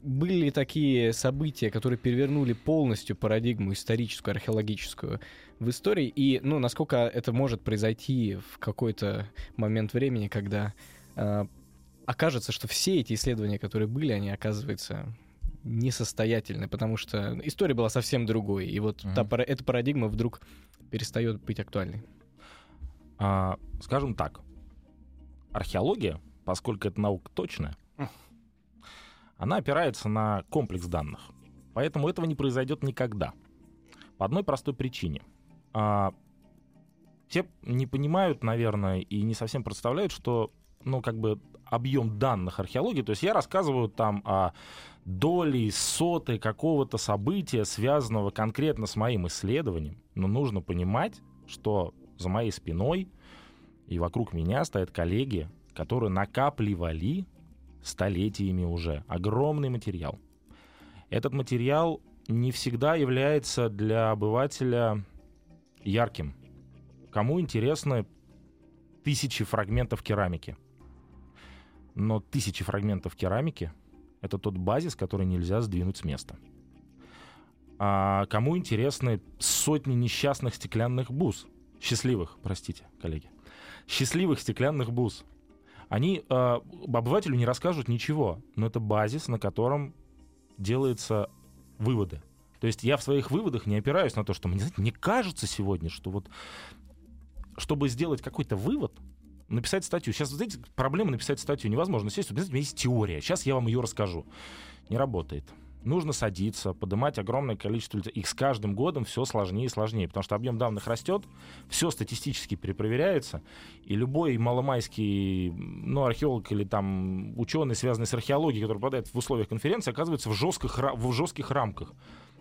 были ли такие события, которые перевернули полностью парадигму историческую, археологическую в истории, и, ну, насколько это может произойти в какой-то момент времени, когда а, окажется, что все эти исследования, которые были, они, оказываются несостоятельны, потому что история была совсем другой, и вот Мгм. та эта парадигма вдруг перестает быть актуальной. А, скажем так, археология, поскольку это наука точная, она опирается на комплекс данных. Поэтому этого не произойдет никогда. По одной простой причине. А, все не понимают, наверное, и не совсем представляют, что, ну, как бы объем данных археологии, то есть я рассказываю там о доли, сотой какого-то события, связанного конкретно с моим исследованием, но нужно понимать, что за моей спиной и вокруг меня стоят коллеги, которые накапливали столетиями уже огромный материал. Этот материал не всегда является для обывателя ярким. Кому интересны тысячи фрагментов керамики? Но тысячи фрагментов керамики — это тот базис, который нельзя сдвинуть с места. А кому интересны сотни несчастных стеклянных бус? Счастливых, простите, коллеги. Счастливых стеклянных бус. Они э, обывателю не расскажут ничего, но это базис, на котором делаются выводы. То есть я в своих выводах не опираюсь на то, что мне, знаете, мне кажется сегодня, что вот чтобы сделать какой-то вывод, написать статью. Сейчас, знаете, проблема написать статью невозможно. Сесть, у меня есть теория. Сейчас я вам ее расскажу. Не работает. Нужно садиться, поднимать огромное количество Их с каждым годом все сложнее и сложнее, потому что объем данных растет, все статистически перепроверяется, и любой маломайский ну, археолог или там ученый, связанный с археологией, который попадает в условиях конференции, оказывается в жестких, в жестких рамках.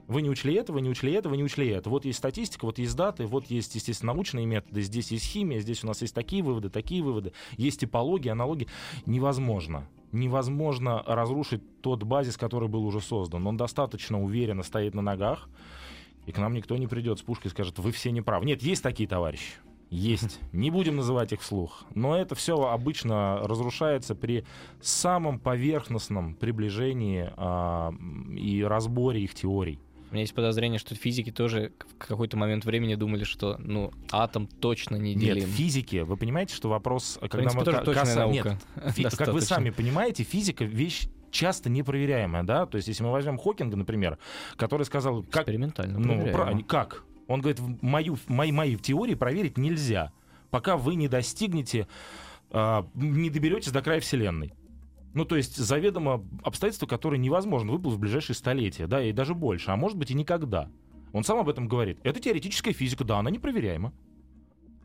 Вы не учли это, вы не учли это, вы не учли это. Вот есть статистика, вот есть даты, вот есть, естественно, научные методы, здесь есть химия, здесь у нас есть такие выводы, такие выводы, есть типология, аналогии. Невозможно. Невозможно разрушить тот базис, который был уже создан. Он достаточно уверенно стоит на ногах, и к нам никто не придет с пушкой и скажет, вы все неправы. Нет, есть такие товарищи. Есть. Не будем называть их вслух. Но это все обычно разрушается при самом поверхностном приближении а, и разборе их теорий. У меня есть подозрение, что физики тоже в какой-то момент времени думали, что ну атом точно не делим. Нет, физики, вы понимаете, что вопрос, когда принципе, мы тоже точная касса... наука. Нет, фи... как вы сами понимаете, физика вещь часто непроверяемая, да? То есть, если мы возьмем Хокинга, например, который сказал, как... Экспериментально ну, про... как? Он говорит, мою, мои, мои теории проверить нельзя, пока вы не достигнете, э, не доберетесь до края Вселенной. Ну, то есть заведомо обстоятельства, которые невозможно выплыть в ближайшие столетия, да, и даже больше, а может быть и никогда. Он сам об этом говорит. Это теоретическая физика, да, она непроверяема.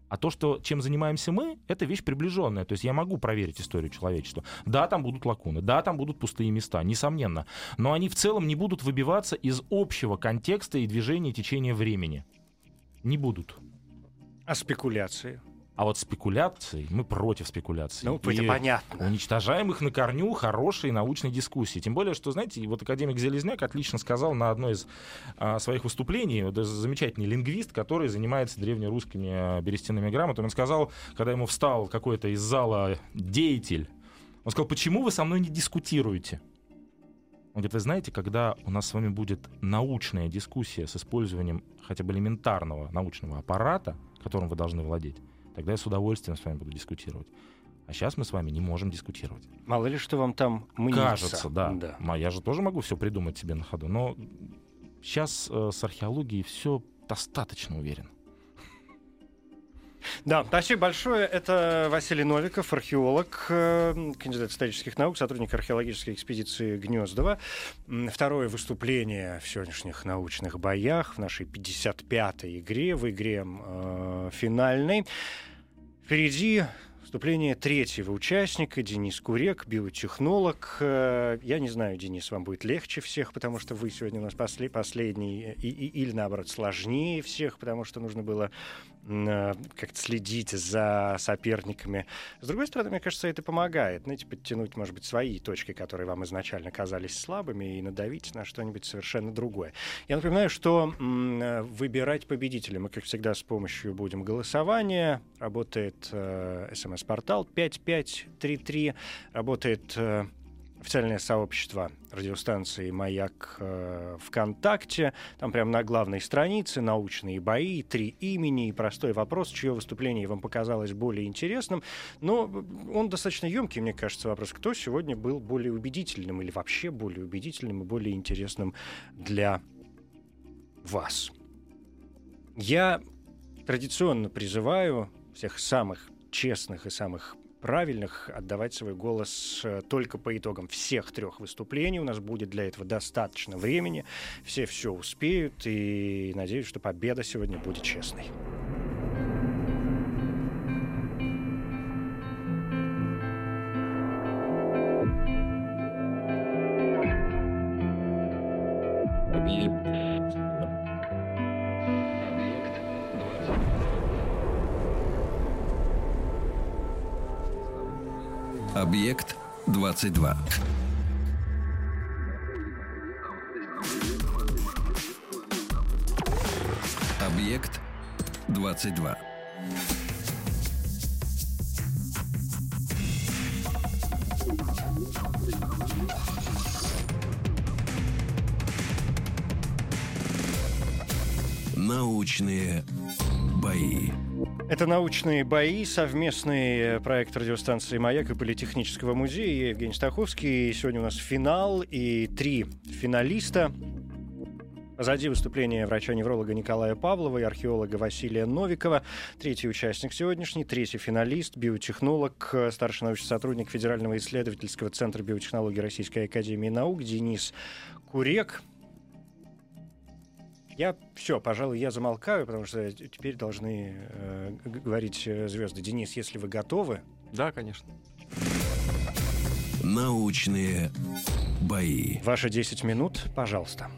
А то, что, чем занимаемся мы, это вещь приближенная. То есть я могу проверить историю человечества. Да, там будут лакуны, да, там будут пустые места, несомненно. Но они в целом не будут выбиваться из общего контекста и движения течения времени. Не будут. А спекуляции? А вот спекуляции, мы против спекуляций. Ну, это понятно. Уничтожаем их на корню хорошей научной дискуссии. Тем более, что, знаете, вот академик Залезняк отлично сказал на одной из а, своих выступлений, вот, замечательный лингвист, который занимается древнерусскими а, берестяными грамотами, он сказал, когда ему встал какой-то из зала деятель, он сказал, почему вы со мной не дискутируете? Он говорит, вы знаете, когда у нас с вами будет научная дискуссия с использованием хотя бы элементарного научного аппарата, которым вы должны владеть, тогда я с удовольствием с вами буду дискутировать. А сейчас мы с вами не можем дискутировать. Мало ли, что вам там мнится. Кажется, да. да. Я же тоже могу все придумать себе на ходу. Но сейчас э, с археологией все достаточно уверен. Да, спасибо большое. Это Василий Новиков, археолог, э, кандидат исторических наук, сотрудник археологической экспедиции Гнездова. Второе выступление в сегодняшних научных боях в нашей 55-й игре, в игре э, финальной. Впереди выступление третьего участника, Денис Курек, биотехнолог. Э, я не знаю, Денис, вам будет легче всех, потому что вы сегодня у нас после, последний, и, и, или наоборот сложнее всех, потому что нужно было э, как-то следить за соперниками. С другой стороны, мне кажется, это помогает, знаете, подтянуть, может быть, свои точки, которые вам изначально казались слабыми, и надавить на что-нибудь совершенно другое. Я напоминаю, что э, выбирать победителя мы, как всегда, с помощью будем голосования. Работает э, смс-портал 5533, работает э, официальное сообщество радиостанции «Маяк» э, ВКонтакте. Там прямо на главной странице научные бои, три имени и простой вопрос, чье выступление вам показалось более интересным. Но он достаточно емкий, мне кажется, вопрос. Кто сегодня был более убедительным или вообще более убедительным и более интересным для вас? Я традиционно призываю всех самых честных и самых правильных, отдавать свой голос э, только по итогам всех трех выступлений. У нас будет для этого достаточно времени. Все все успеют, и надеюсь, что победа сегодня будет честной. 22. Объект 22. Научные бои. Это научные бои, совместный э, проект радиостанции «Маяк» и Политехнического музея. Я Евгений Стаховский. Сегодня у нас финал и три финалиста. Позади выступление врача-невролога Николая Павлова и археолога Василия Новикова. Третий участник сегодняшний, третий финалист, биотехнолог, старший научный сотрудник Федерального исследовательского центра биотехнологии Российской Академии Наук Денис Курек. Я все, пожалуй, я замолкаю, потому что теперь должны э, говорить э, звезды. Денис, если вы готовы. Да, конечно. Научные бои. Ваши 10 минут, пожалуйста.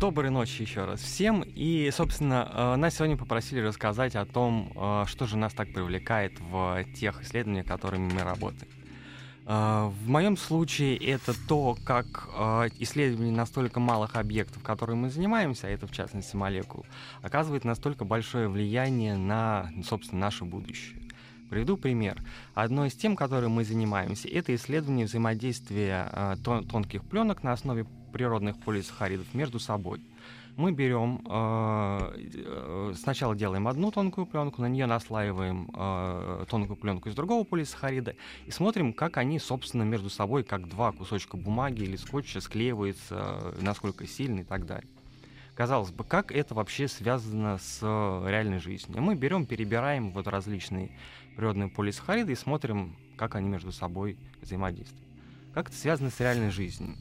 Доброй ночи еще раз всем. И, собственно, э, нас сегодня попросили рассказать о том, э, что же нас так привлекает в тех исследованиях, которыми мы работаем. А, в моем случае это то, как а, исследование настолько малых объектов, которыми мы занимаемся, а это в частности молекул, оказывает настолько большое влияние на, собственно, наше будущее. Приведу пример. Одной из тем, которой мы занимаемся, это исследование взаимодействия а, тонких пленок на основе природных полисахаридов между собой мы берем, э, э, сначала делаем одну тонкую пленку, на нее наслаиваем э, тонкую пленку из другого полисахарида и смотрим, как они, собственно, между собой, как два кусочка бумаги или скотча склеиваются, насколько сильно и так далее. Казалось бы, как это вообще связано с реальной жизнью? Мы берем, перебираем вот различные природные полисахариды и смотрим, как они между собой взаимодействуют. Как это связано с реальной жизнью?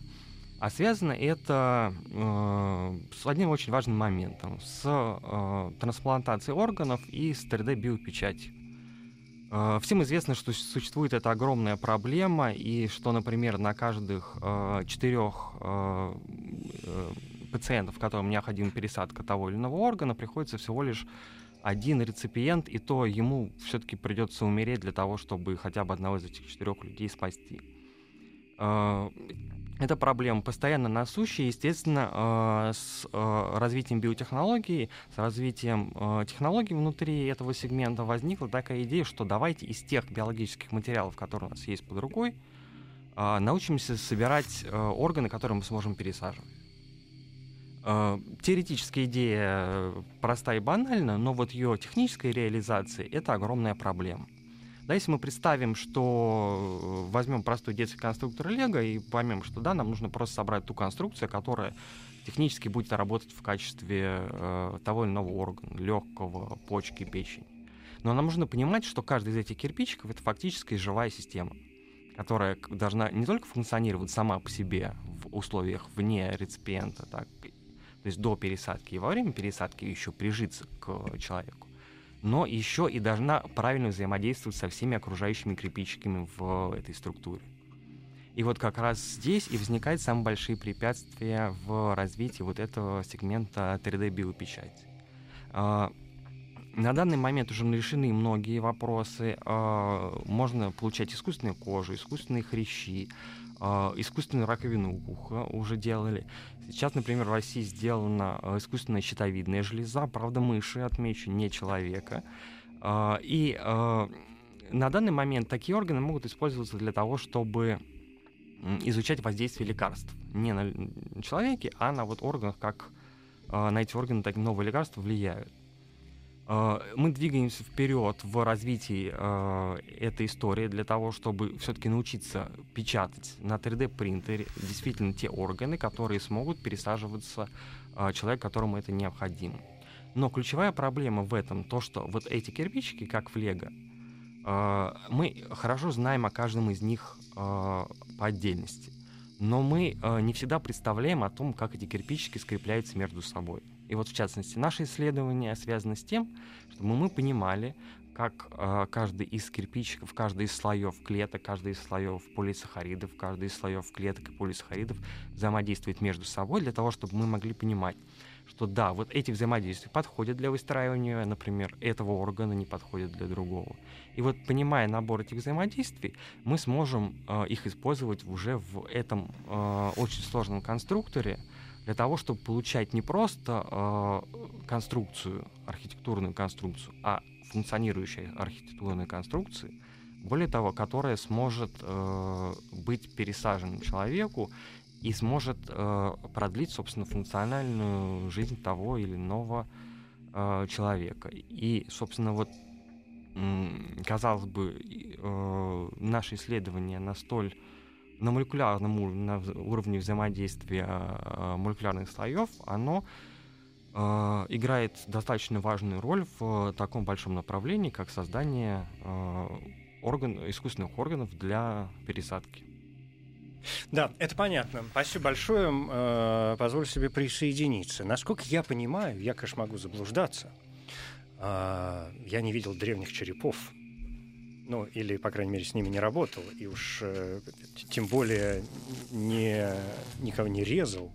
А связано это э, с одним очень важным моментом, с э, трансплантацией органов и с 3D-биопечати. Э, всем известно, что существует эта огромная проблема, и что, например, на каждых э, четырех э, э, пациентов, которым необходима пересадка того или иного органа, приходится всего лишь один реципиент, и то ему все-таки придется умереть для того, чтобы хотя бы одного из этих четырех людей спасти. Э, эта проблема постоянно насущая, естественно, э, с э, развитием биотехнологий, с развитием э, технологий внутри этого сегмента возникла такая идея, что давайте из тех биологических материалов, которые у нас есть под рукой, научимся собирать органы, которые мы сможем пересаживать. Теоретическая идея проста и банальна, но вот ее техническая реализация — это огромная проблема. Да, если мы представим, что э, возьмем простой детский конструктор Лего и поймем, что да, нам нужно просто собрать ту конструкцию, которая технически будет работать в качестве э, того или иного органа, легкого, почки, печени. Но нам нужно понимать, что каждый из этих кирпичиков это фактически живая система, которая должна не только функционировать сама по себе в условиях вне реципиента, так, то есть до пересадки и во время пересадки еще прижиться к человеку, но еще и должна правильно взаимодействовать со всеми окружающими кирпичиками в этой структуре. И вот как раз здесь и возникают самые большие препятствия в развитии вот этого сегмента 3D-биопечати. А, на данный момент уже решены многие вопросы. А, можно получать искусственную кожу, искусственные хрящи, искусственную раковину уха уже делали. Сейчас, например, в России сделана а, искусственная щитовидная железа, правда, мыши, отмечу, не человека. А, и на данный момент такие органы могут использоваться для того, чтобы изучать воздействие лекарств. Не на человеке, а на вот органах, как на эти органы так новые лекарства влияют. А, мы двигаемся вперед в развитии э, этой истории для того, чтобы все-таки научиться печатать на 3D-принтере действительно те органы, которые смогут пересаживаться э, человеку, которому это необходимо. Но ключевая проблема в этом то, что вот эти кирпичики, как в Лего, мы хорошо знаем о каждом из них по отдельности, но мы не всегда представляем о том, как эти кирпичики скрепляются между собой. И вот, в частности, наше исследование связано с тем, чтобы мы понимали, как э, каждый из кирпичиков, каждый из слоев клеток, каждый из слоев полисахаридов, каждый из слоев клеток и полисахаридов взаимодействует между собой для того, чтобы мы могли понимать, что да, вот эти взаимодействия подходят для выстраивания, например, этого органа не подходят для другого. И вот понимая набор этих взаимодействий, мы сможем э, их использовать уже в этом э, очень сложном конструкторе для того, чтобы получать не просто э, конструкцию, архитектурную конструкцию, а функционирующей архитектурной конструкции, более того, которая сможет э, быть пересаженным человеку и сможет э, продлить, собственно, функциональную жизнь того или иного э, человека. И, собственно, вот казалось бы, э, наше исследование на столь на молекулярном уровне, на уровне взаимодействия э, молекулярных слоев, оно э, играет достаточно важную роль в таком большом направлении, как создание орган, искусственных органов для пересадки. Да, это понятно. Спасибо большое. Э, позволю себе присоединиться. Насколько я понимаю, я, конечно, могу заблуждаться. Э, я не видел древних черепов. Ну, или, по крайней мере, с ними не работал. И уж э, тем более не, никого не резал.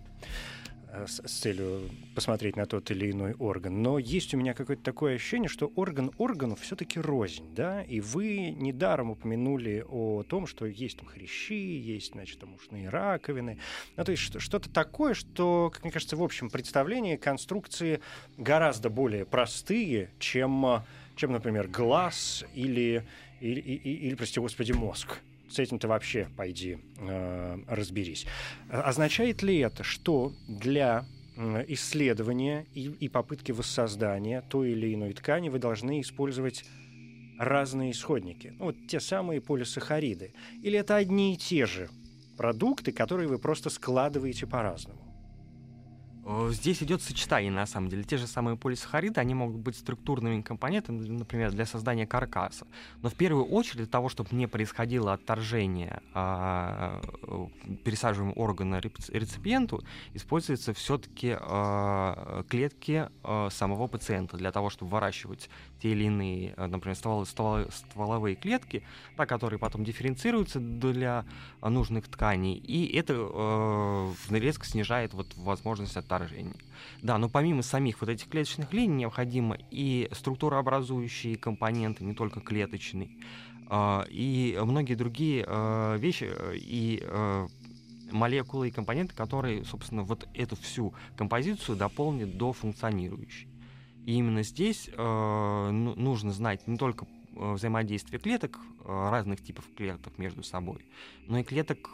Э, с, с целью посмотреть на тот или иной орган. Но есть у меня какое-то такое ощущение, что орган органу все-таки рознь, да, и вы недаром упомянули о том, что есть там хрящи, есть, значит, там ушные раковины, ну, то есть что-то такое, что, как мне кажется, в общем представлении конструкции гораздо более простые, чем, чем например, глаз или, или, или, или прости господи, мозг с этим ты вообще пойди э, разберись. Означает ли это, что для исследования и, и попытки воссоздания той или иной ткани вы должны использовать разные исходники. Ну, вот те самые полисахариды. Или это одни и те же продукты, которые вы просто складываете по-разному? Э, здесь идет сочетание, на самом деле. Те же самые полисахариды, они могут быть структурными компонентами, например, для создания каркаса. Но в первую очередь для того, чтобы не происходило отторжение а, э, пересаживаемого органа реципиенту, используются все-таки а, клетки а, самого пациента для того, чтобы выращивать те или иные, например, ствол, ствол, стволовые клетки, да, которые потом дифференцируются для нужных тканей. И это э, резко снижает вот, возможность отторжения. Да, но помимо самих вот этих клеточных линий необходимо и структурообразующие компоненты, не только клеточные, а, и многие другие а, вещи э, и э, молекулы и компоненты, которые, собственно, вот эту всю композицию дополнят до функционирующей. И именно здесь э, ну, нужно знать не только взаимодействие клеток, разных типов клеток между собой, но и клеток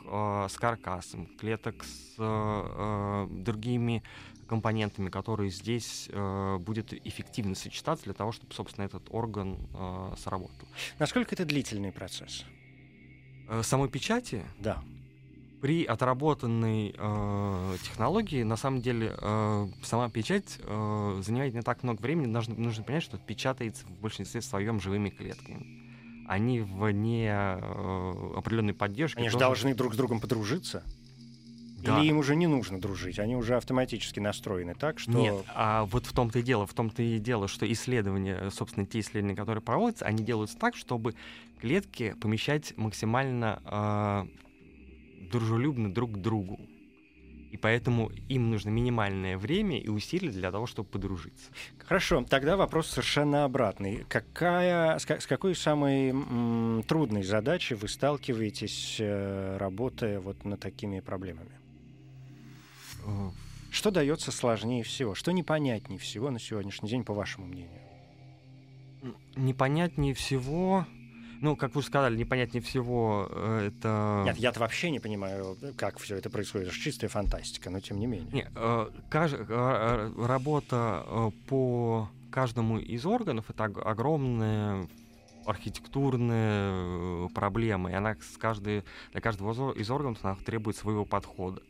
с каркасом, клеток с другими компонентами, которые здесь э, будет эффективно сочетаться для того, чтобы, собственно, этот орган э, сработал. Насколько это длительный процесс? Э, самой печати? Да. При отработанной э, технологии, на самом деле, э, сама печать э, занимает не так много времени. Нужно, нужно понять, что печатается в большинстве своем живыми клетками. Они вне э, определенной поддержки. Они же должны друг с другом подружиться. Да. Или им уже не нужно дружить, они уже автоматически настроены так, что... Нет, а вот в том-то и дело, в том-то и дело, что исследования, собственно, те исследования, которые проводятся, они делаются так, чтобы клетки помещать максимально э, дружелюбно друг к другу. И поэтому им нужно минимальное время и усилия для того, чтобы подружиться. Хорошо, тогда вопрос совершенно обратный. Какая, с, с какой самой м, трудной задачей вы сталкиваетесь, э, работая вот над такими проблемами? Что дается сложнее всего? Что непонятнее всего на сегодняшний день, по вашему мнению? Непонятнее всего... Ну, как вы уже сказали, непонятнее всего э, это... Нет, я-то вообще не понимаю, как все это происходит. Это чистая фантастика, но тем не менее. Нет, э, каж... э, работа по каждому из органов — это огромная архитектурная э, проблема, и она с каждой, для каждого из органов она требует своего подхода.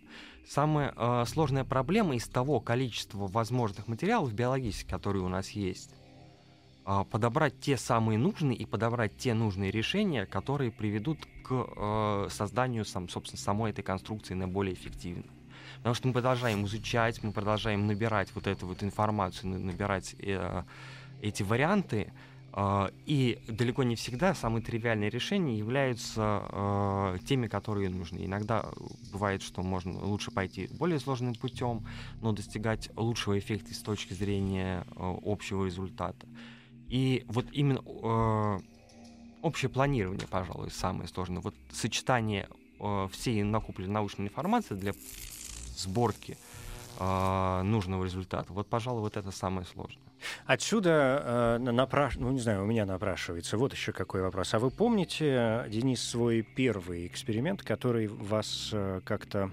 Самая э, сложная проблема из того количества возможных материалов биологических, которые у нас есть, подобрать те самые нужные и подобрать те нужные решения, которые приведут к э, созданию, сам, собственно, самой этой конструкции наиболее эффективной. Потому что мы продолжаем изучать, мы продолжаем набирать вот эту вот информацию, набирать э, эти варианты, э, и далеко не всегда самые тривиальные решения являются э, теми, которые нужны. Иногда бывает, что можно лучше пойти более сложным путем, но достигать лучшего эффекта с точки зрения э, общего результата. И вот именно э, общее планирование, пожалуй, самое сложное. Вот сочетание э, всей накопленной научной информации для сборки э, нужного результата. Вот, пожалуй, вот это самое сложное. Отсюда э, напраш... ну не знаю, у меня напрашивается. Вот еще какой вопрос. А вы помните, Денис, свой первый эксперимент, который вас э, как-то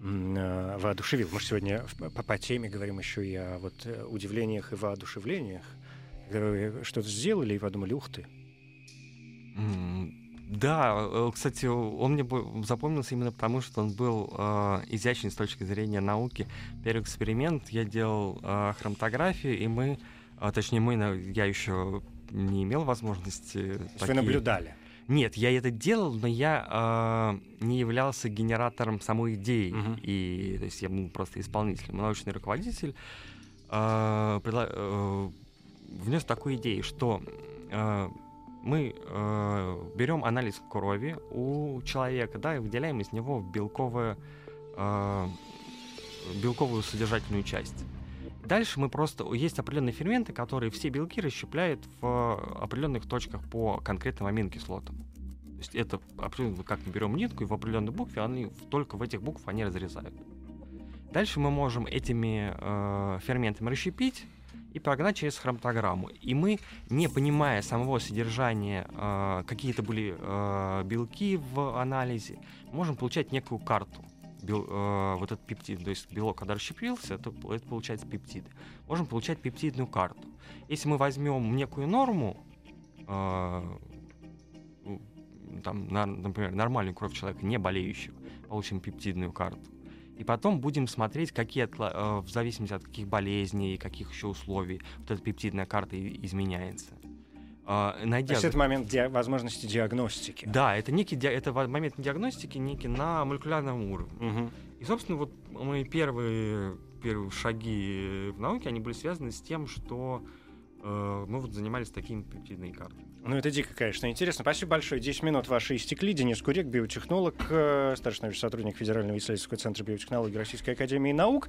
воодушевил? Мы же сегодня по, по теме говорим еще и о вот, э, удивлениях и воодушевлениях. Когда вы что-то сделали и подумали, ух ты. Да, э, кстати, он мне запомнился именно потому, что он был э, изящен с точки зрения науки. Первый эксперимент я делал э, хроматографию, и мы, э, точнее, мы, я еще не имел возможности. То такие... Вы наблюдали? Нет, я это делал, но я э, не являлся генератором самой идеи. Uh-huh. И, то есть я был просто исполнителем. Научный руководитель э, предла- э, внес такую идею, что э, мы э, берем анализ крови у человека, да, и выделяем из него белковое, э, белковую содержательную часть. Дальше мы просто... Есть определенные ферменты, которые все белки расщепляют в определенных точках по конкретным аминокислотам. То есть это определенно, как мы берем нитку, и в определенной букве они только в этих буквах они разрезают. Дальше мы можем этими э, ферментами расщепить и прогнать через хроматограмму. И мы, не понимая самого содержания, э, какие-то были э, белки в анализе, можем получать некую карту. Бел, э, вот этот пептид, то есть белок, когда расщепился, это, это получается пептиды. Можем получать пептидную карту. Если мы возьмем некую норму, э, там, на, например, нормальную кровь человека, не болеющего, получим пептидную карту и потом будем смотреть, какие, э, в зависимости от каких болезней, каких еще условий, вот эта пептидная карта изменяется. А, найдя... То есть это момент ди... возможности диагностики. Да, это некий ди... это момент диагностики некий на молекулярном уровне. Угу. И, собственно, вот мои первые, первые шаги в науке, они были связаны с тем, что мы вот занимались такими пептидными картами. Ну, это дико, конечно, интересно. Спасибо большое. 10 минут ваши истекли. Денис Курек, биотехнолог, э, старший научный сотрудник Федерального исследовательского центра биотехнологии Российской Академии Наук.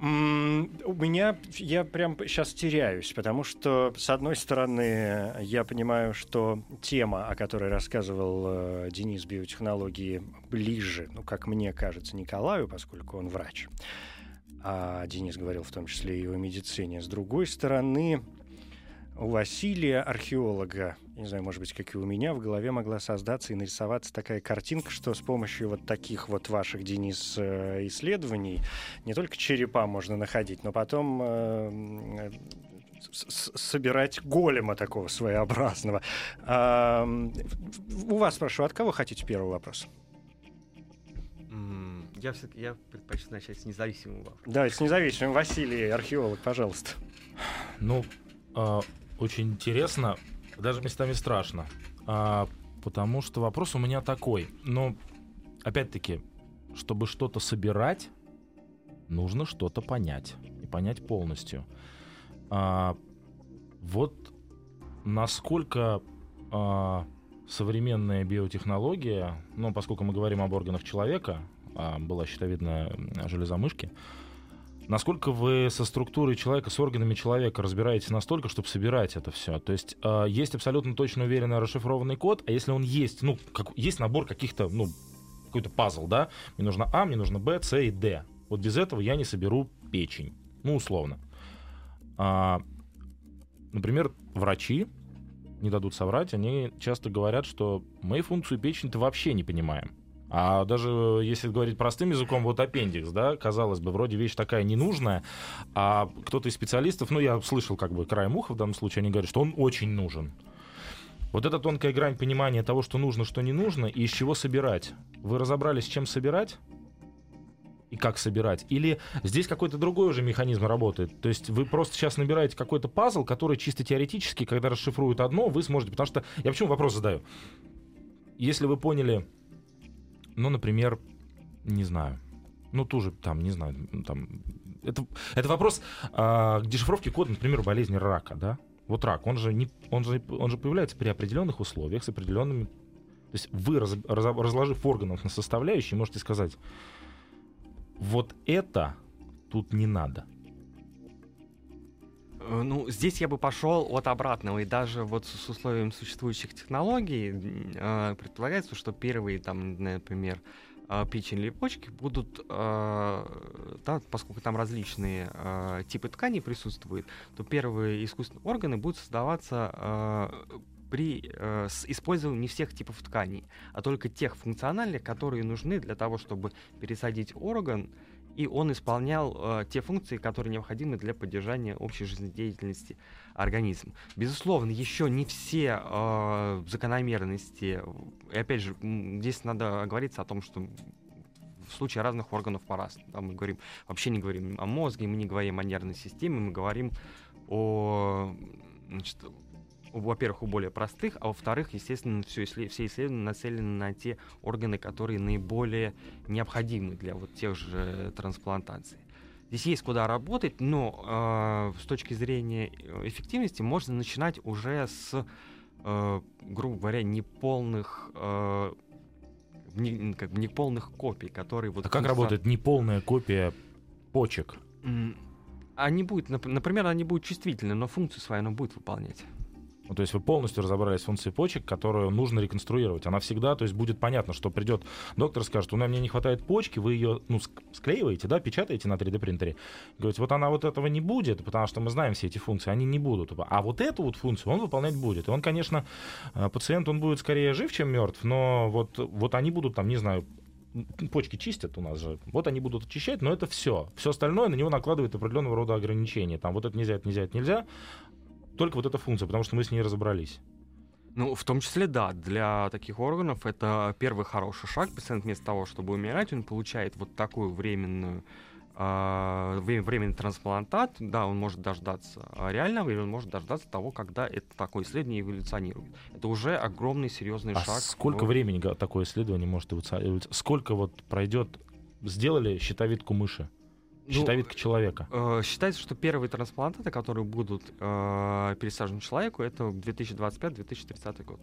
У меня я прям сейчас теряюсь, потому что, с одной стороны, я понимаю, что тема, о которой рассказывал э, Денис биотехнологии, ближе, ну, как мне кажется, Николаю, поскольку он врач. А Денис говорил в том числе и о медицине. С другой стороны, у Василия, археолога, не знаю, может быть, как и у меня, в голове могла создаться и нарисоваться такая картинка, что с помощью вот таких вот ваших, Денис, э, исследований не только черепа можно находить, но потом э, собирать голема такого своеобразного. А, у вас спрошу, от кого хотите первый вопрос? Я, все я предпочту начать с независимого. Да, с независимым. Василий, археолог, пожалуйста. Ну, а, очень интересно, даже местами страшно. А, потому что вопрос у меня такой. Но, опять-таки, чтобы что-то собирать, нужно что-то понять. И понять полностью. А, вот насколько а, современная биотехнология, ну, поскольку мы говорим об органах человека, а была щитовидная железа мышки, Насколько вы со структурой человека, с органами человека разбираетесь настолько, чтобы собирать это все? То есть э, есть абсолютно точно уверенно расшифрованный код, а если он есть, ну, как, есть набор каких-то, ну, какой-то пазл, да? Мне нужно А, мне нужно Б, С и Д. Вот без этого я не соберу печень. Ну, условно. А, например, врачи, не дадут соврать, они часто говорят, что мы функцию печени-то вообще не понимаем. А даже если говорить простым языком, вот аппендикс, да, казалось бы, вроде вещь такая ненужная, а кто-то из специалистов, ну, я слышал как бы край уха в данном случае, они говорят, что он очень нужен. Вот эта тонкая грань понимания того, что нужно, что не нужно, и из чего собирать. Вы разобрались, чем собирать? И как собирать? Или здесь какой-то другой уже механизм работает? То есть вы просто сейчас набираете какой-то пазл, который чисто теоретически, когда расшифруют одно, вы сможете... Потому что я почему вопрос задаю? Если вы поняли, ну, например, не знаю, ну, ту же, там, не знаю, там, это, это вопрос э, дешифровки кода, например, болезни рака, да? Вот рак, он же, не, он, же, он же появляется при определенных условиях, с определенными... То есть вы, раз, раз, разложив органов на составляющие, можете сказать, вот это тут не надо. Э, ну, здесь я бы пошел от обратного, и даже вот с условием существующих технологий э, предполагается, что первые, там, например, э, печень или почки будут, да, поскольку там различные э, типы тканей присутствуют, то первые искусственные органы будут создаваться при э, с использованием не всех типов тканей, а только тех функциональных, которые нужны для того, чтобы пересадить орган, и он исполнял э, те функции, которые необходимы для поддержания общей жизнедеятельности организма. Безусловно, еще не все э, закономерности, и опять же, здесь надо оговориться о том, что в случае разных органов по-разному. Да, мы говорим, вообще не говорим о мозге, мы не говорим о нервной системе, мы говорим о значит, во-первых, у более простых, а во-вторых, естественно, все, все исследования нацелены на те органы, которые наиболее необходимы для вот тех же трансплантаций. Здесь есть куда работать, но э, с точки зрения э, эффективности можно начинать уже с, э, грубо говоря, неполных э, не, как бы неполных копий, которые вот. А как работает неполная копия почек? Они будут, например, они будут чувствительны, но функцию свою она будет выполнять. Ну, то есть вы полностью разобрались с функцией почек, которую нужно реконструировать. Она всегда, то есть будет понятно, что придет доктор, скажет, у меня мне не хватает почки, вы ее ну, склеиваете, да, печатаете на 3D принтере. Говорите, вот она вот этого не будет, потому что мы знаем все эти функции, они не будут. А вот эту вот функцию он выполнять будет. И он, конечно, э, пациент, он будет скорее жив, чем мертв, но вот, вот они будут там, не знаю, почки чистят у нас же, вот они будут очищать, но это все. Все остальное на него накладывает определенного рода ограничения. Там вот это нельзя, это нельзя, это нельзя только вот эта функция, потому что мы с ней разобрались. Ну, в том числе, да, для таких органов это первый хороший шаг. Пациент вместо того, чтобы умирать, он получает вот такую временную э, временный трансплантат, да, он может дождаться реального, или он может дождаться того, когда это такое исследование эволюционирует. Это уже огромный серьезный а шаг. Сколько в... времени такое исследование может эволюционировать? Сколько вот пройдет? Сделали щитовидку мыши? Щитовидка ну, человека. Э, считается, что первые трансплантаты, которые будут э, пересажены человеку, это 2025-2030 год.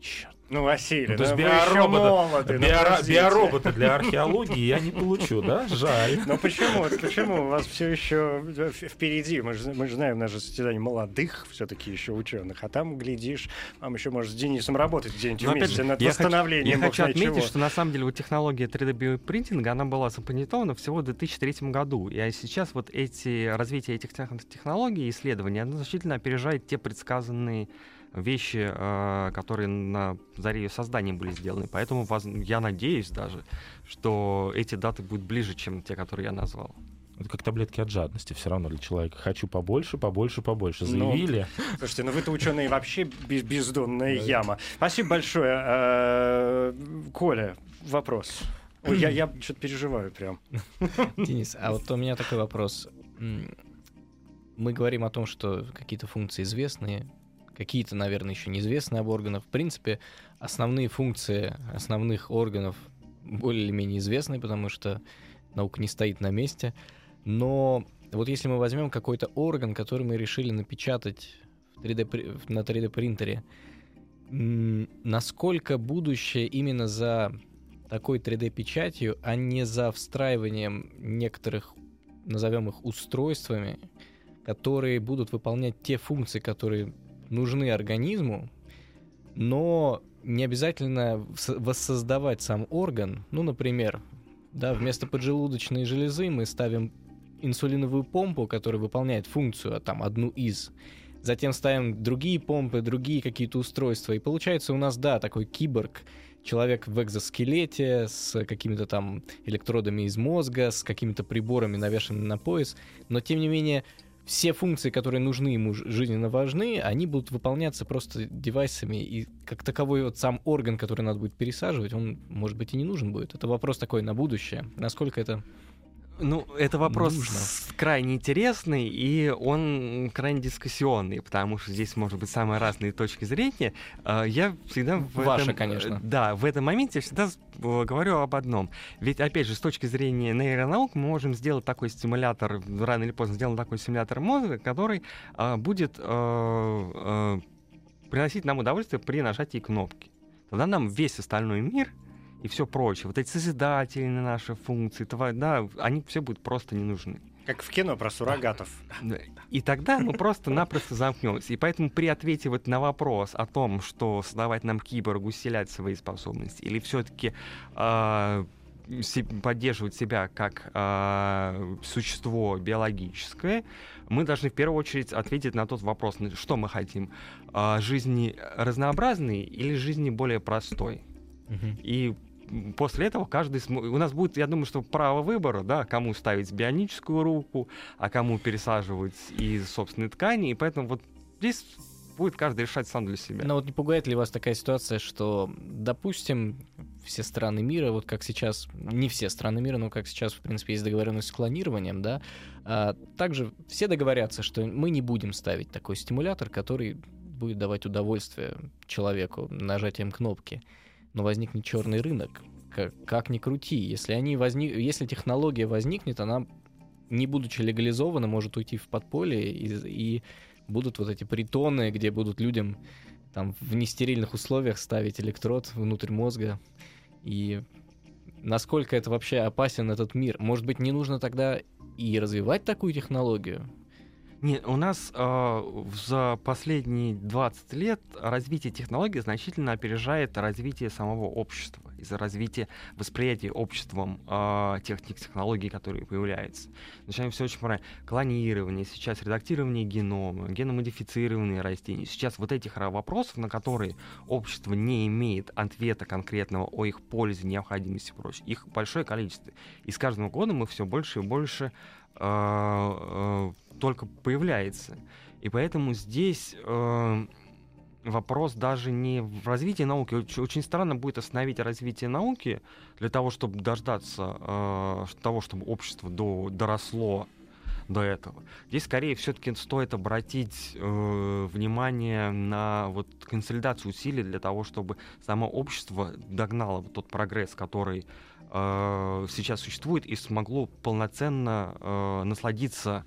Черт. Ну, Василий, ну, то есть биоробота, биоро, биоробота для археологии я не получу, да? Жаль. Ну почему? Почему у вас все еще впереди? Мы же, мы же знаем наше состязание молодых все-таки еще ученых, а там, глядишь, вам еще, может, с Денисом работать где-нибудь Но, вместе над я восстановлением. Хочу, я хочу отметить, чего. что на самом деле вот технология 3D-биопринтинга, она была запатентована всего в 2003 году. И сейчас вот эти, развитие этих технологий и исследований, оно значительно опережает те предсказанные вещи, э, которые на заре ее создания были сделаны. Поэтому я надеюсь даже, что эти даты будут ближе, чем те, которые я назвал. Это как таблетки от жадности все равно для человека. Хочу побольше, побольше, побольше. Ну, Заявили. Ну, слушайте, ну вы-то ученые вообще бездонная яма. Спасибо большое. Э, Коля, вопрос. Ой, я, я что-то переживаю прям. Денис, а вот у меня такой вопрос. Мы говорим о том, что какие-то функции известные, какие-то, наверное, еще неизвестные об органах. В принципе, основные функции основных органов более или менее известны, потому что наука не стоит на месте. Но вот если мы возьмем какой-то орган, который мы решили напечатать в 3D, на 3D принтере, насколько будущее именно за такой 3D-печатью, а не за встраиванием некоторых, назовем их, устройствами, которые будут выполнять те функции, которые нужны организму, но не обязательно воссоздавать сам орган. Ну, например, да, вместо поджелудочной железы мы ставим инсулиновую помпу, которая выполняет функцию, а там, одну из. Затем ставим другие помпы, другие какие-то устройства. И получается у нас, да, такой киборг, человек в экзоскелете с какими-то там электродами из мозга, с какими-то приборами, навешанными на пояс. Но, тем не менее, все функции, которые нужны ему жизненно важны, они будут выполняться просто девайсами, и как таковой вот сам орган, который надо будет пересаживать, он, может быть, и не нужен будет. Это вопрос такой на будущее. Насколько это ну, это вопрос Нужно. крайне интересный, и он крайне дискуссионный, потому что здесь может быть самые разные точки зрения. А, Я всегда в Ваша, этом, конечно. Да, в этом моменте всегда с- э, говорю об одном. Ведь, опять же, с точки зрения нейронаук мы можем сделать такой стимулятор, рано или поздно сделаем такой стимулятор мозга, который а, будет э, э, приносить нам удовольствие при нажатии кнопки. Тогда нам весь остальной мир и все прочее, вот эти созидательные наши функции, тва- да, они все будут просто не нужны. Как в кино про суррогатов. И тогда мы просто-напросто замкнемся. И поэтому при ответе вот на вопрос о том, что создавать нам киборг, усилять свои способности, или все-таки поддерживать себя как а, существо биологическое, мы должны в первую очередь ответить на тот вопрос, что мы хотим. А, жизни разнообразной или жизни более простой? И после этого каждый... смо- У нас будет, я думаю, что право выбора, да, кому ставить бионическую руку, а кому пересаживать из собственной ткани. И поэтому вот здесь будет каждый решать сам для себя. Но вот не пугает ли вас такая ситуация, что, допустим, все страны мира, вот как сейчас, не все страны мира, но как сейчас, в принципе, есть договоренность с клонированием, да, а, также все договорятся, что мы не будем ставить такой стимулятор, который будет давать удовольствие человеку нажатием кнопки. Но возникнет черный рынок. Как, как ни крути, если, они возник... если технология возникнет, она, не будучи легализована, может уйти в подполье, и, и будут вот эти притоны, где будут людям там в нестерильных условиях ставить электрод внутрь мозга. И насколько это вообще опасен этот мир? Может быть, не нужно тогда и развивать такую технологию? Нет, у нас э, за последние 20 лет развитие технологий значительно опережает развитие самого общества. Из-за развития восприятия обществом э, тех тех технологий, которые появляются. Начинаем все очень правильно. Клонирование, сейчас редактирование генома, геномодифицированные растения. Сейчас вот этих вопросов, на которые общество не имеет ответа конкретного о их пользе, необходимости и прочее, их большое количество. И с каждым годом мы все больше и больше э, э, только появляется. И поэтому здесь э, вопрос даже не в развитии науки. Очень, очень странно будет остановить развитие науки для того, чтобы дождаться э, того, чтобы общество до, доросло до этого. Здесь скорее все-таки стоит обратить э, внимание на вот консолидацию усилий для того, чтобы само общество догнало вот тот прогресс, который сейчас существует, и смогло полноценно э, насладиться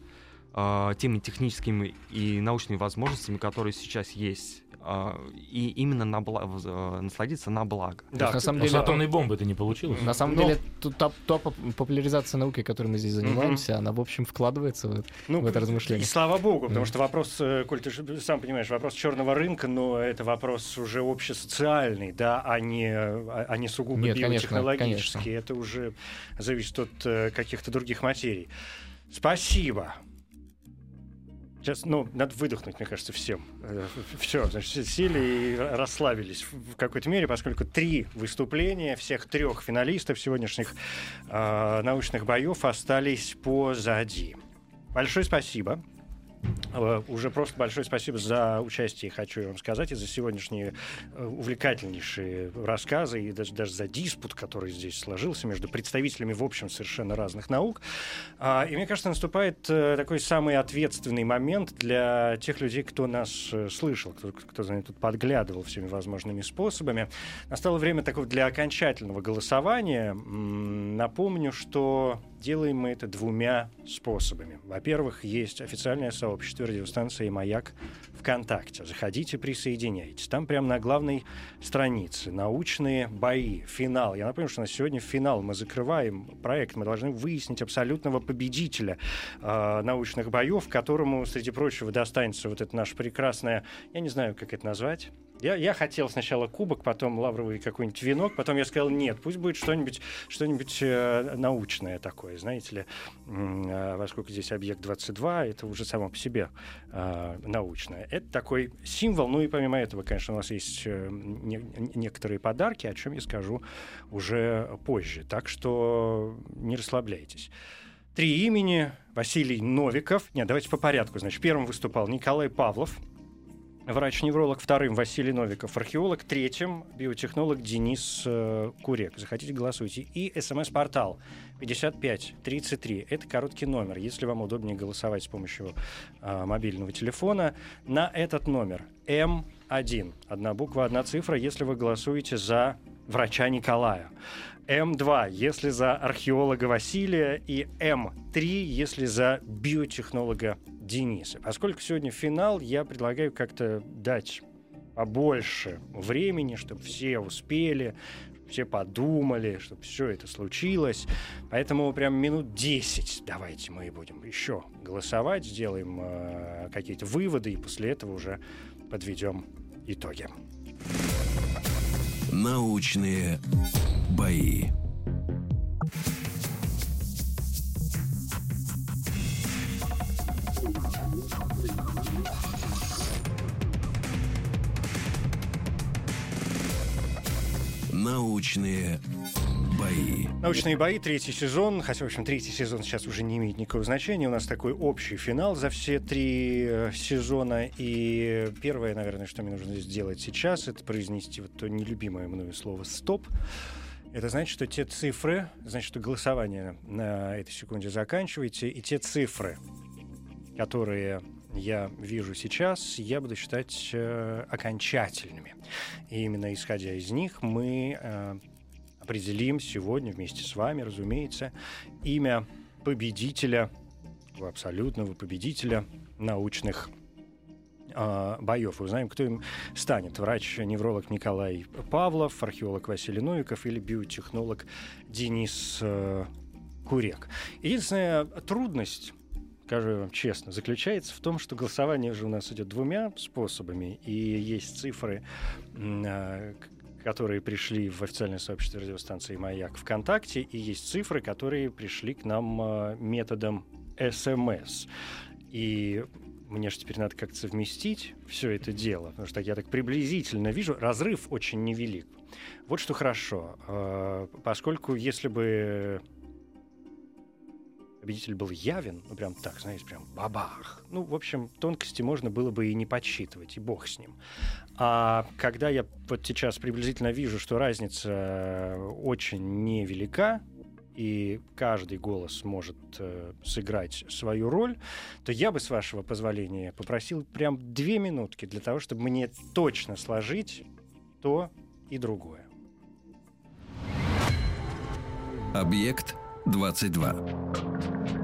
э, теми техническими и научными возможностями, которые сейчас есть. Э, и именно на бла- в- э, насладиться на благо. Есть, на самом Но с деле, атомной бомбы это не получилось. на самом Но- деле, тут та, та поп- популяризация науки, которой мы здесь занимаемся, она, в общем, вкладывается в это. Ну, в это размышление. И слава богу, потому что вопрос, э, Коль, ты же сам понимаешь, вопрос черного рынка, но это вопрос уже общесоциальный, да, а не, а а не сугубо Нет, конечно, биотехнологический. конечно. Это уже зависит от э, каких-то других материй. Спасибо. Сейчас, ну, надо выдохнуть, мне кажется, всем. Все, значит, сели и расслабились в какой-то мере, поскольку три выступления всех трех финалистов сегодняшних э, научных боев остались позади. Большое спасибо. Э, Уже просто большое спасибо за участие, хочу вам сказать, и за сегодняшние э, увлекательнейшие рассказы, и даже, даже за диспут, который здесь сложился между представителями, в общем, совершенно разных наук. А, И мне кажется, наступает э, такой самый ответственный момент для тех людей, кто нас слышал, кто, кто за нами тут подглядывал всеми возможными способами. Настало время такого для окончательного голосования. Напомню, что делаем мы это двумя способами. Во-первых, есть официальное сообщество радиостанции «Маяк» ВКонтакте. Заходите, присоединяйтесь. Там прямо на главной странице научные бои, финал. Я напомню, что на сегодня финал. Мы закрываем проект. Мы должны выяснить абсолютного победителя э, научных боев, которому, среди прочего, достанется вот это наше прекрасное, я не знаю, как это назвать, я, я хотел сначала кубок, потом лавровый какой-нибудь венок, потом я сказал, нет, пусть будет что-нибудь что-нибудь э, научное такое, знаете ли, э, поскольку здесь объект 22, это уже само по себе э, научное. Это такой символ, ну и помимо этого, конечно, у нас есть э, не- не- некоторые подарки, о чем я скажу уже позже, так что не расслабляйтесь. три имени. Василий Новиков. Нет, давайте по порядку. Значит, первым выступал Николай Павлов, врач-невролог, вторым Василий Новиков, археолог, третьим биотехнолог Денис э, Курек. Захотите, голосуйте. И смс-портал 5533. Это короткий номер. Если вам удобнее голосовать с помощью э, мобильного телефона, на этот номер М1. Одна буква, одна цифра, если вы голосуете за врача Николая. М2, если за археолога Василия, и М3, если за биотехнолога Дениса. Поскольку сегодня финал, я предлагаю как-то дать побольше времени, чтобы все успели, все подумали, чтобы все это случилось. Поэтому прям минут 10 давайте мы будем еще голосовать, сделаем э, какие-то выводы, и после этого уже подведем итоги. Научные бои. Научные бои. Научные бои, третий сезон. Хотя, в общем, третий сезон сейчас уже не имеет никакого значения. У нас такой общий финал за все три э, сезона. И первое, наверное, что мне нужно сделать сейчас, это произнести вот то нелюбимое мною слово «стоп». Это значит, что те цифры, значит, что голосование на этой секунде заканчиваете, и те цифры, которые я вижу сейчас, я буду считать э, окончательными. И именно исходя из них мы э, определим сегодня вместе с вами, разумеется, имя победителя, абсолютного победителя научных э, боев. Узнаем, кто им станет. Врач-невролог Николай Павлов, археолог Василий Новиков или биотехнолог Денис э, Курек. Единственная трудность скажу вам честно, заключается в том, что голосование же у нас идет двумя способами, и есть цифры, а, которые пришли в официальное сообщество радиостанции «Маяк» ВКонтакте, и есть цифры, которые пришли к нам а, методом СМС. И мне же теперь надо как-то совместить все это дело, потому что я так приблизительно вижу, разрыв очень невелик. Вот что хорошо, а, поскольку если бы победитель был явен, ну прям так, знаете, прям бабах. Ну, в общем, тонкости можно было бы и не подсчитывать, и бог с ним. А когда я вот сейчас приблизительно вижу, что разница э, очень невелика, и каждый голос может э, сыграть свою роль, то я бы, с вашего позволения, попросил прям две минутки для того, чтобы мне точно сложить то и другое. Объект 22.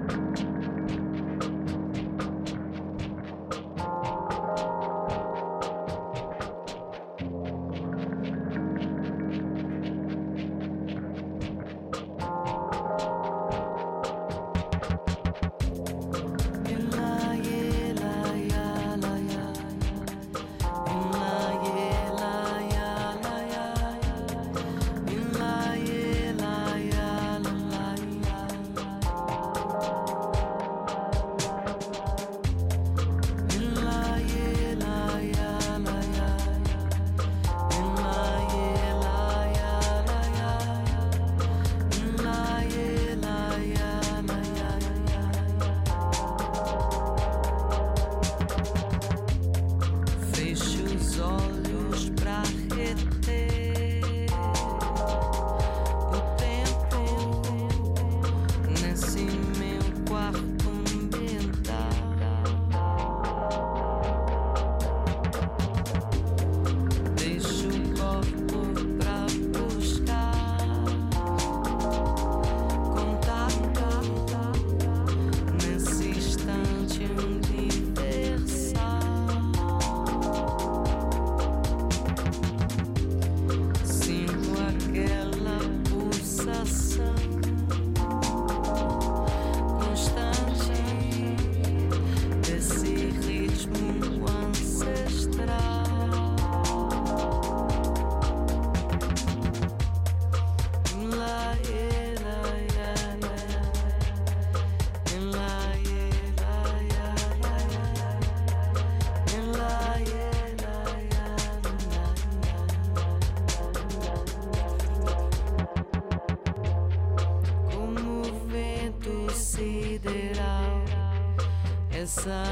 essa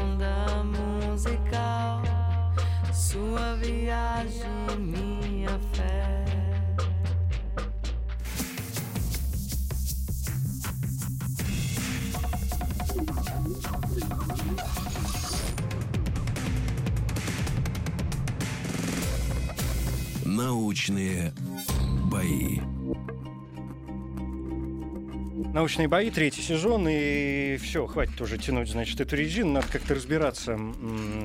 onda musical, sua viagem, minha fé. Научные бои. Научные бои, третий сезон, и все, хватит уже тянуть, значит, эту резину, надо как-то разбираться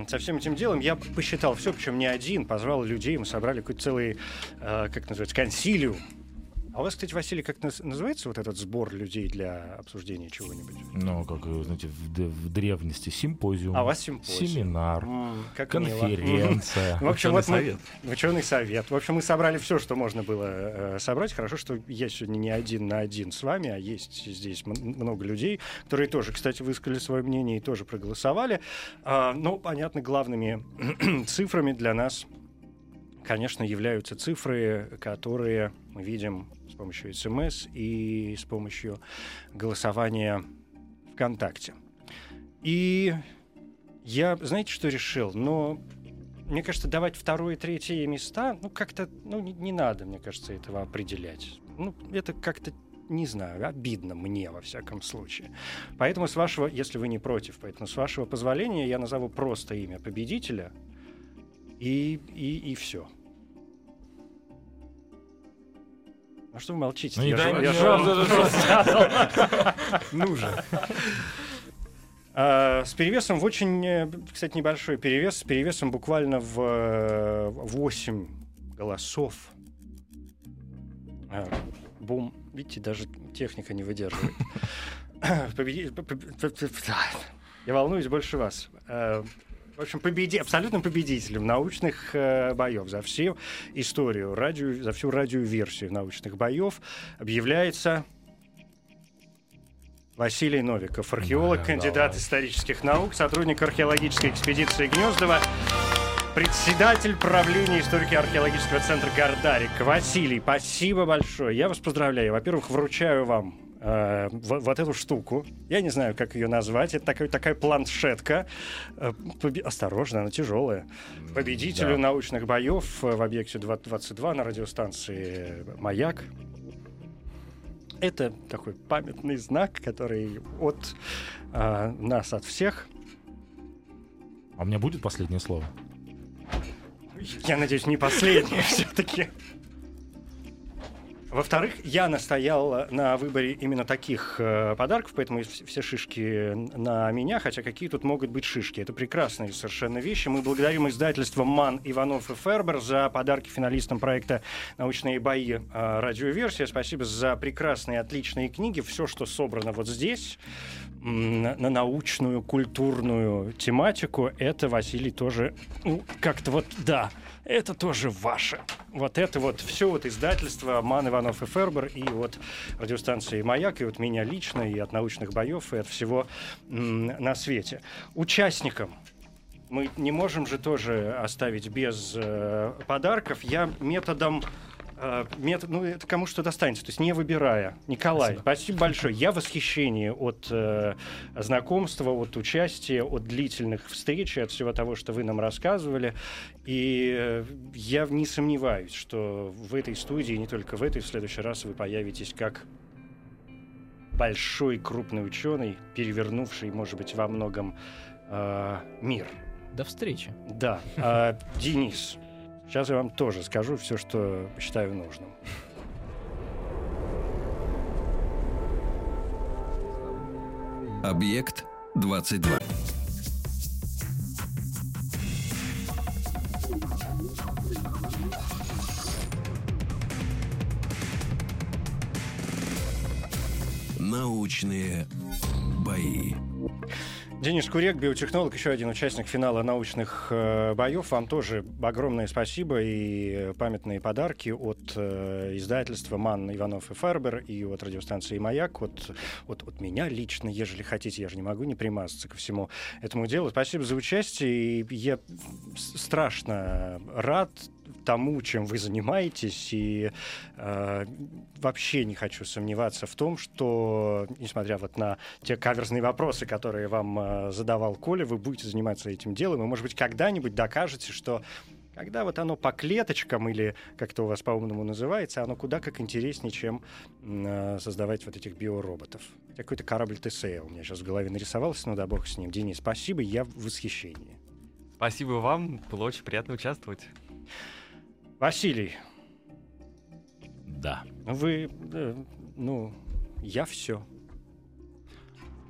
со всем этим делом. Я посчитал все, причем не один, позвал людей, мы собрали какой-то целый, э, как называется, консилиум. А у вас, кстати, Василий, как наз- называется вот этот сбор людей для обсуждения чего-нибудь? Ну, как, э, знаете, в, в древности симпозиум, А у вас симпозиум. семинар, М, как конференция. В общем, вот мы, совет. ученый совет. В общем, мы собрали все, что можно было э, собрать. Хорошо, что я сегодня не один на один с вами, а есть здесь много людей, которые тоже, кстати, высказали свое мнение и тоже проголосовали. А, но, понятно, главными цифрами для нас, конечно, являются цифры, которые мы видим с помощью СМС и с помощью голосования ВКонтакте. И я, знаете, что решил? Но мне кажется, давать второе и третье места, ну, как-то, ну, не, не надо, мне кажется, этого определять. Ну, это как-то, не знаю, обидно мне, во всяком случае. Поэтому, с вашего, если вы не против, поэтому, с вашего позволения, я назову просто имя победителя, и, и, и все. А что вы молчите? Ну, я дай я же. Ну же. А, С перевесом в очень, э, кстати, небольшой перевес, с перевесом буквально в э, 8 голосов. А, Бум. Видите, даже техника не выдерживает. Я волнуюсь больше вас. В общем, победи... абсолютным победителем научных э, боев за всю историю, радио... за всю радиоверсию научных боев объявляется Василий Новиков, археолог, Да, кандидат давай. исторических наук, сотрудник археологической экспедиции Гнездова, председатель правления историки-археологического центра Гордарик. Василий, спасибо большое. Я вас поздравляю. Во-первых, вручаю вам э, вот, вот эту штуку. Я не знаю, как ее назвать. Это такая, такая планшетка. Э, побе- Осторожно, она тяжелая. Победителю Да. научных боев э, в объекте 22 на радиостанции «Маяк». Это такой памятный знак, который от э, нас, от всех. А у меня будет последнее слово? Я надеюсь, не последнее все-таки. Во-вторых, я настоял на выборе именно таких э, подарков, поэтому вс- все шишки на меня, хотя какие тут могут быть шишки. Это прекрасные совершенно вещи. Мы благодарим издательство «Ман, Иванов и Фербер» за подарки финалистам проекта «Научные бои. э, Радиоверсия». Спасибо за прекрасные, отличные книги. Все, что собрано вот здесь, на научную, культурную тематику, это, Василий, тоже ну, как-то вот, да, это тоже ваше. Вот это вот все вот издательство Ман, Иванов и Фербер, и от радиостанции «Маяк», и от меня лично, и от научных боев, и от всего на свете. Участникам мы не можем же тоже оставить без э, подарков. Я методом метод, ну, это кому что достанется, то есть не выбирая. Николай, спасибо, большое. Я в восхищении от э, знакомства, от участия, от длительных встреч от всего того, что вы нам рассказывали. И э, я не сомневаюсь, что в этой студии, не только в этой, в следующий раз вы появитесь как большой крупный ученый, перевернувший, может быть, во многом э, мир. До встречи. Да. А, Денис, сейчас я вам тоже скажу все, что считаю нужным. Объект 22. Научные бои. Денис Курек, биотехнолог, еще один участник финала научных э, боев. Вам тоже огромное спасибо и памятные подарки от э, издательства «Ман, Иванов и Фербер» и от радиостанции «Маяк», от, от, от меня лично, ежели хотите. Я же не могу не примазаться ко всему этому делу. Спасибо за участие. И я страшно рад тому, чем вы занимаетесь, и э, вообще не хочу сомневаться в том, что, несмотря вот на те каверзные вопросы, которые вам э, задавал Коля, вы будете заниматься этим делом, и, может быть, когда-нибудь докажете, что когда вот оно по клеточкам, или как-то у вас по-умному называется, оно куда как интереснее, чем э, создавать вот этих биороботов. Какой-то корабль ТСЭ у меня сейчас в голове нарисовался, ну да бог с ним. Денис, спасибо, я в восхищении. Спасибо вам, было очень приятно участвовать. Василий, Да. вы, э, ну, я все.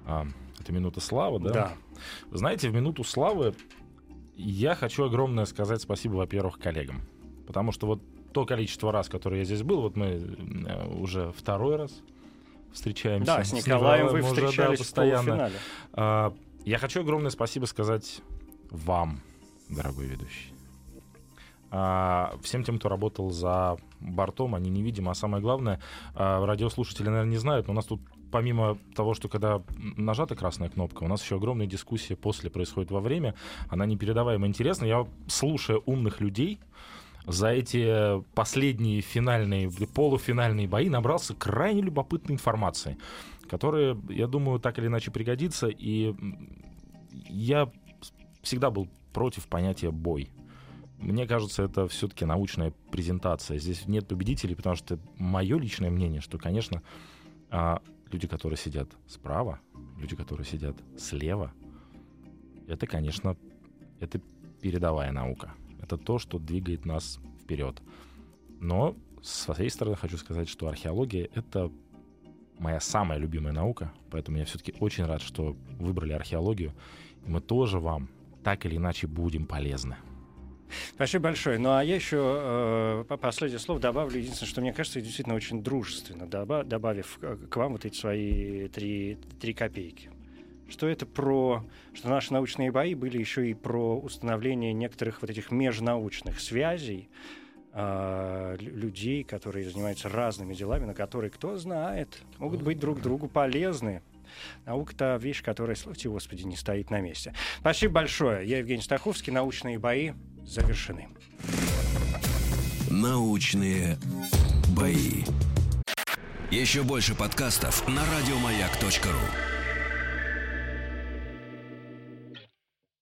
А, это минута славы, да? Да. Знаете, в минуту славы я хочу огромное сказать спасибо, во-первых, коллегам. Потому что вот то количество раз, которое я здесь был, вот мы э, уже второй раз встречаемся. Да, с Николаем вы уже, да, встречались в постоянно. полуфинале. А, Я хочу огромное спасибо сказать вам, дорогой ведущий. А, Всем тем, кто работал за бортом, они невидимы. А самое главное, а, радиослушатели, наверное, не знают, но у нас тут помимо того, что когда нажата красная кнопка, у нас еще огромная дискуссия после происходит во время. Она непередаваемо интересна. Я, слушая умных людей, за эти последние финальные, полуфинальные бои набрался крайне любопытной информации, которая, я думаю, так или иначе пригодится. И я всегда был против понятия бой. Мне кажется, это все-таки научная презентация. Здесь нет победителей, потому что мое личное мнение, что, конечно, а, люди, которые сидят справа, люди, которые сидят слева, это, конечно, это передовая наука. Это то, что двигает нас вперед. Но с своей стороны хочу сказать, что археология — это моя самая любимая наука, поэтому я все-таки очень рад, что выбрали археологию. И мы тоже вам так или иначе будем полезны. Спасибо большое. Ну а я еще э, по- последнее слово добавлю. Единственное, что мне кажется, действительно очень дружественно, доба- добавив к вам вот эти свои три, три копейки. Что это про... Что наши научные бои были еще и про установление некоторых вот этих межнаучных связей э, лю- людей, которые занимаются разными делами, на которые, кто знает, могут быть друг другу полезны. Наука-то вещь, которая, славьте Господи, не стоит на месте. Спасибо большое. Я Евгений Стаховский. Научные бои завершены. Научные бои. Еще больше подкастов на радиомаяк.ру.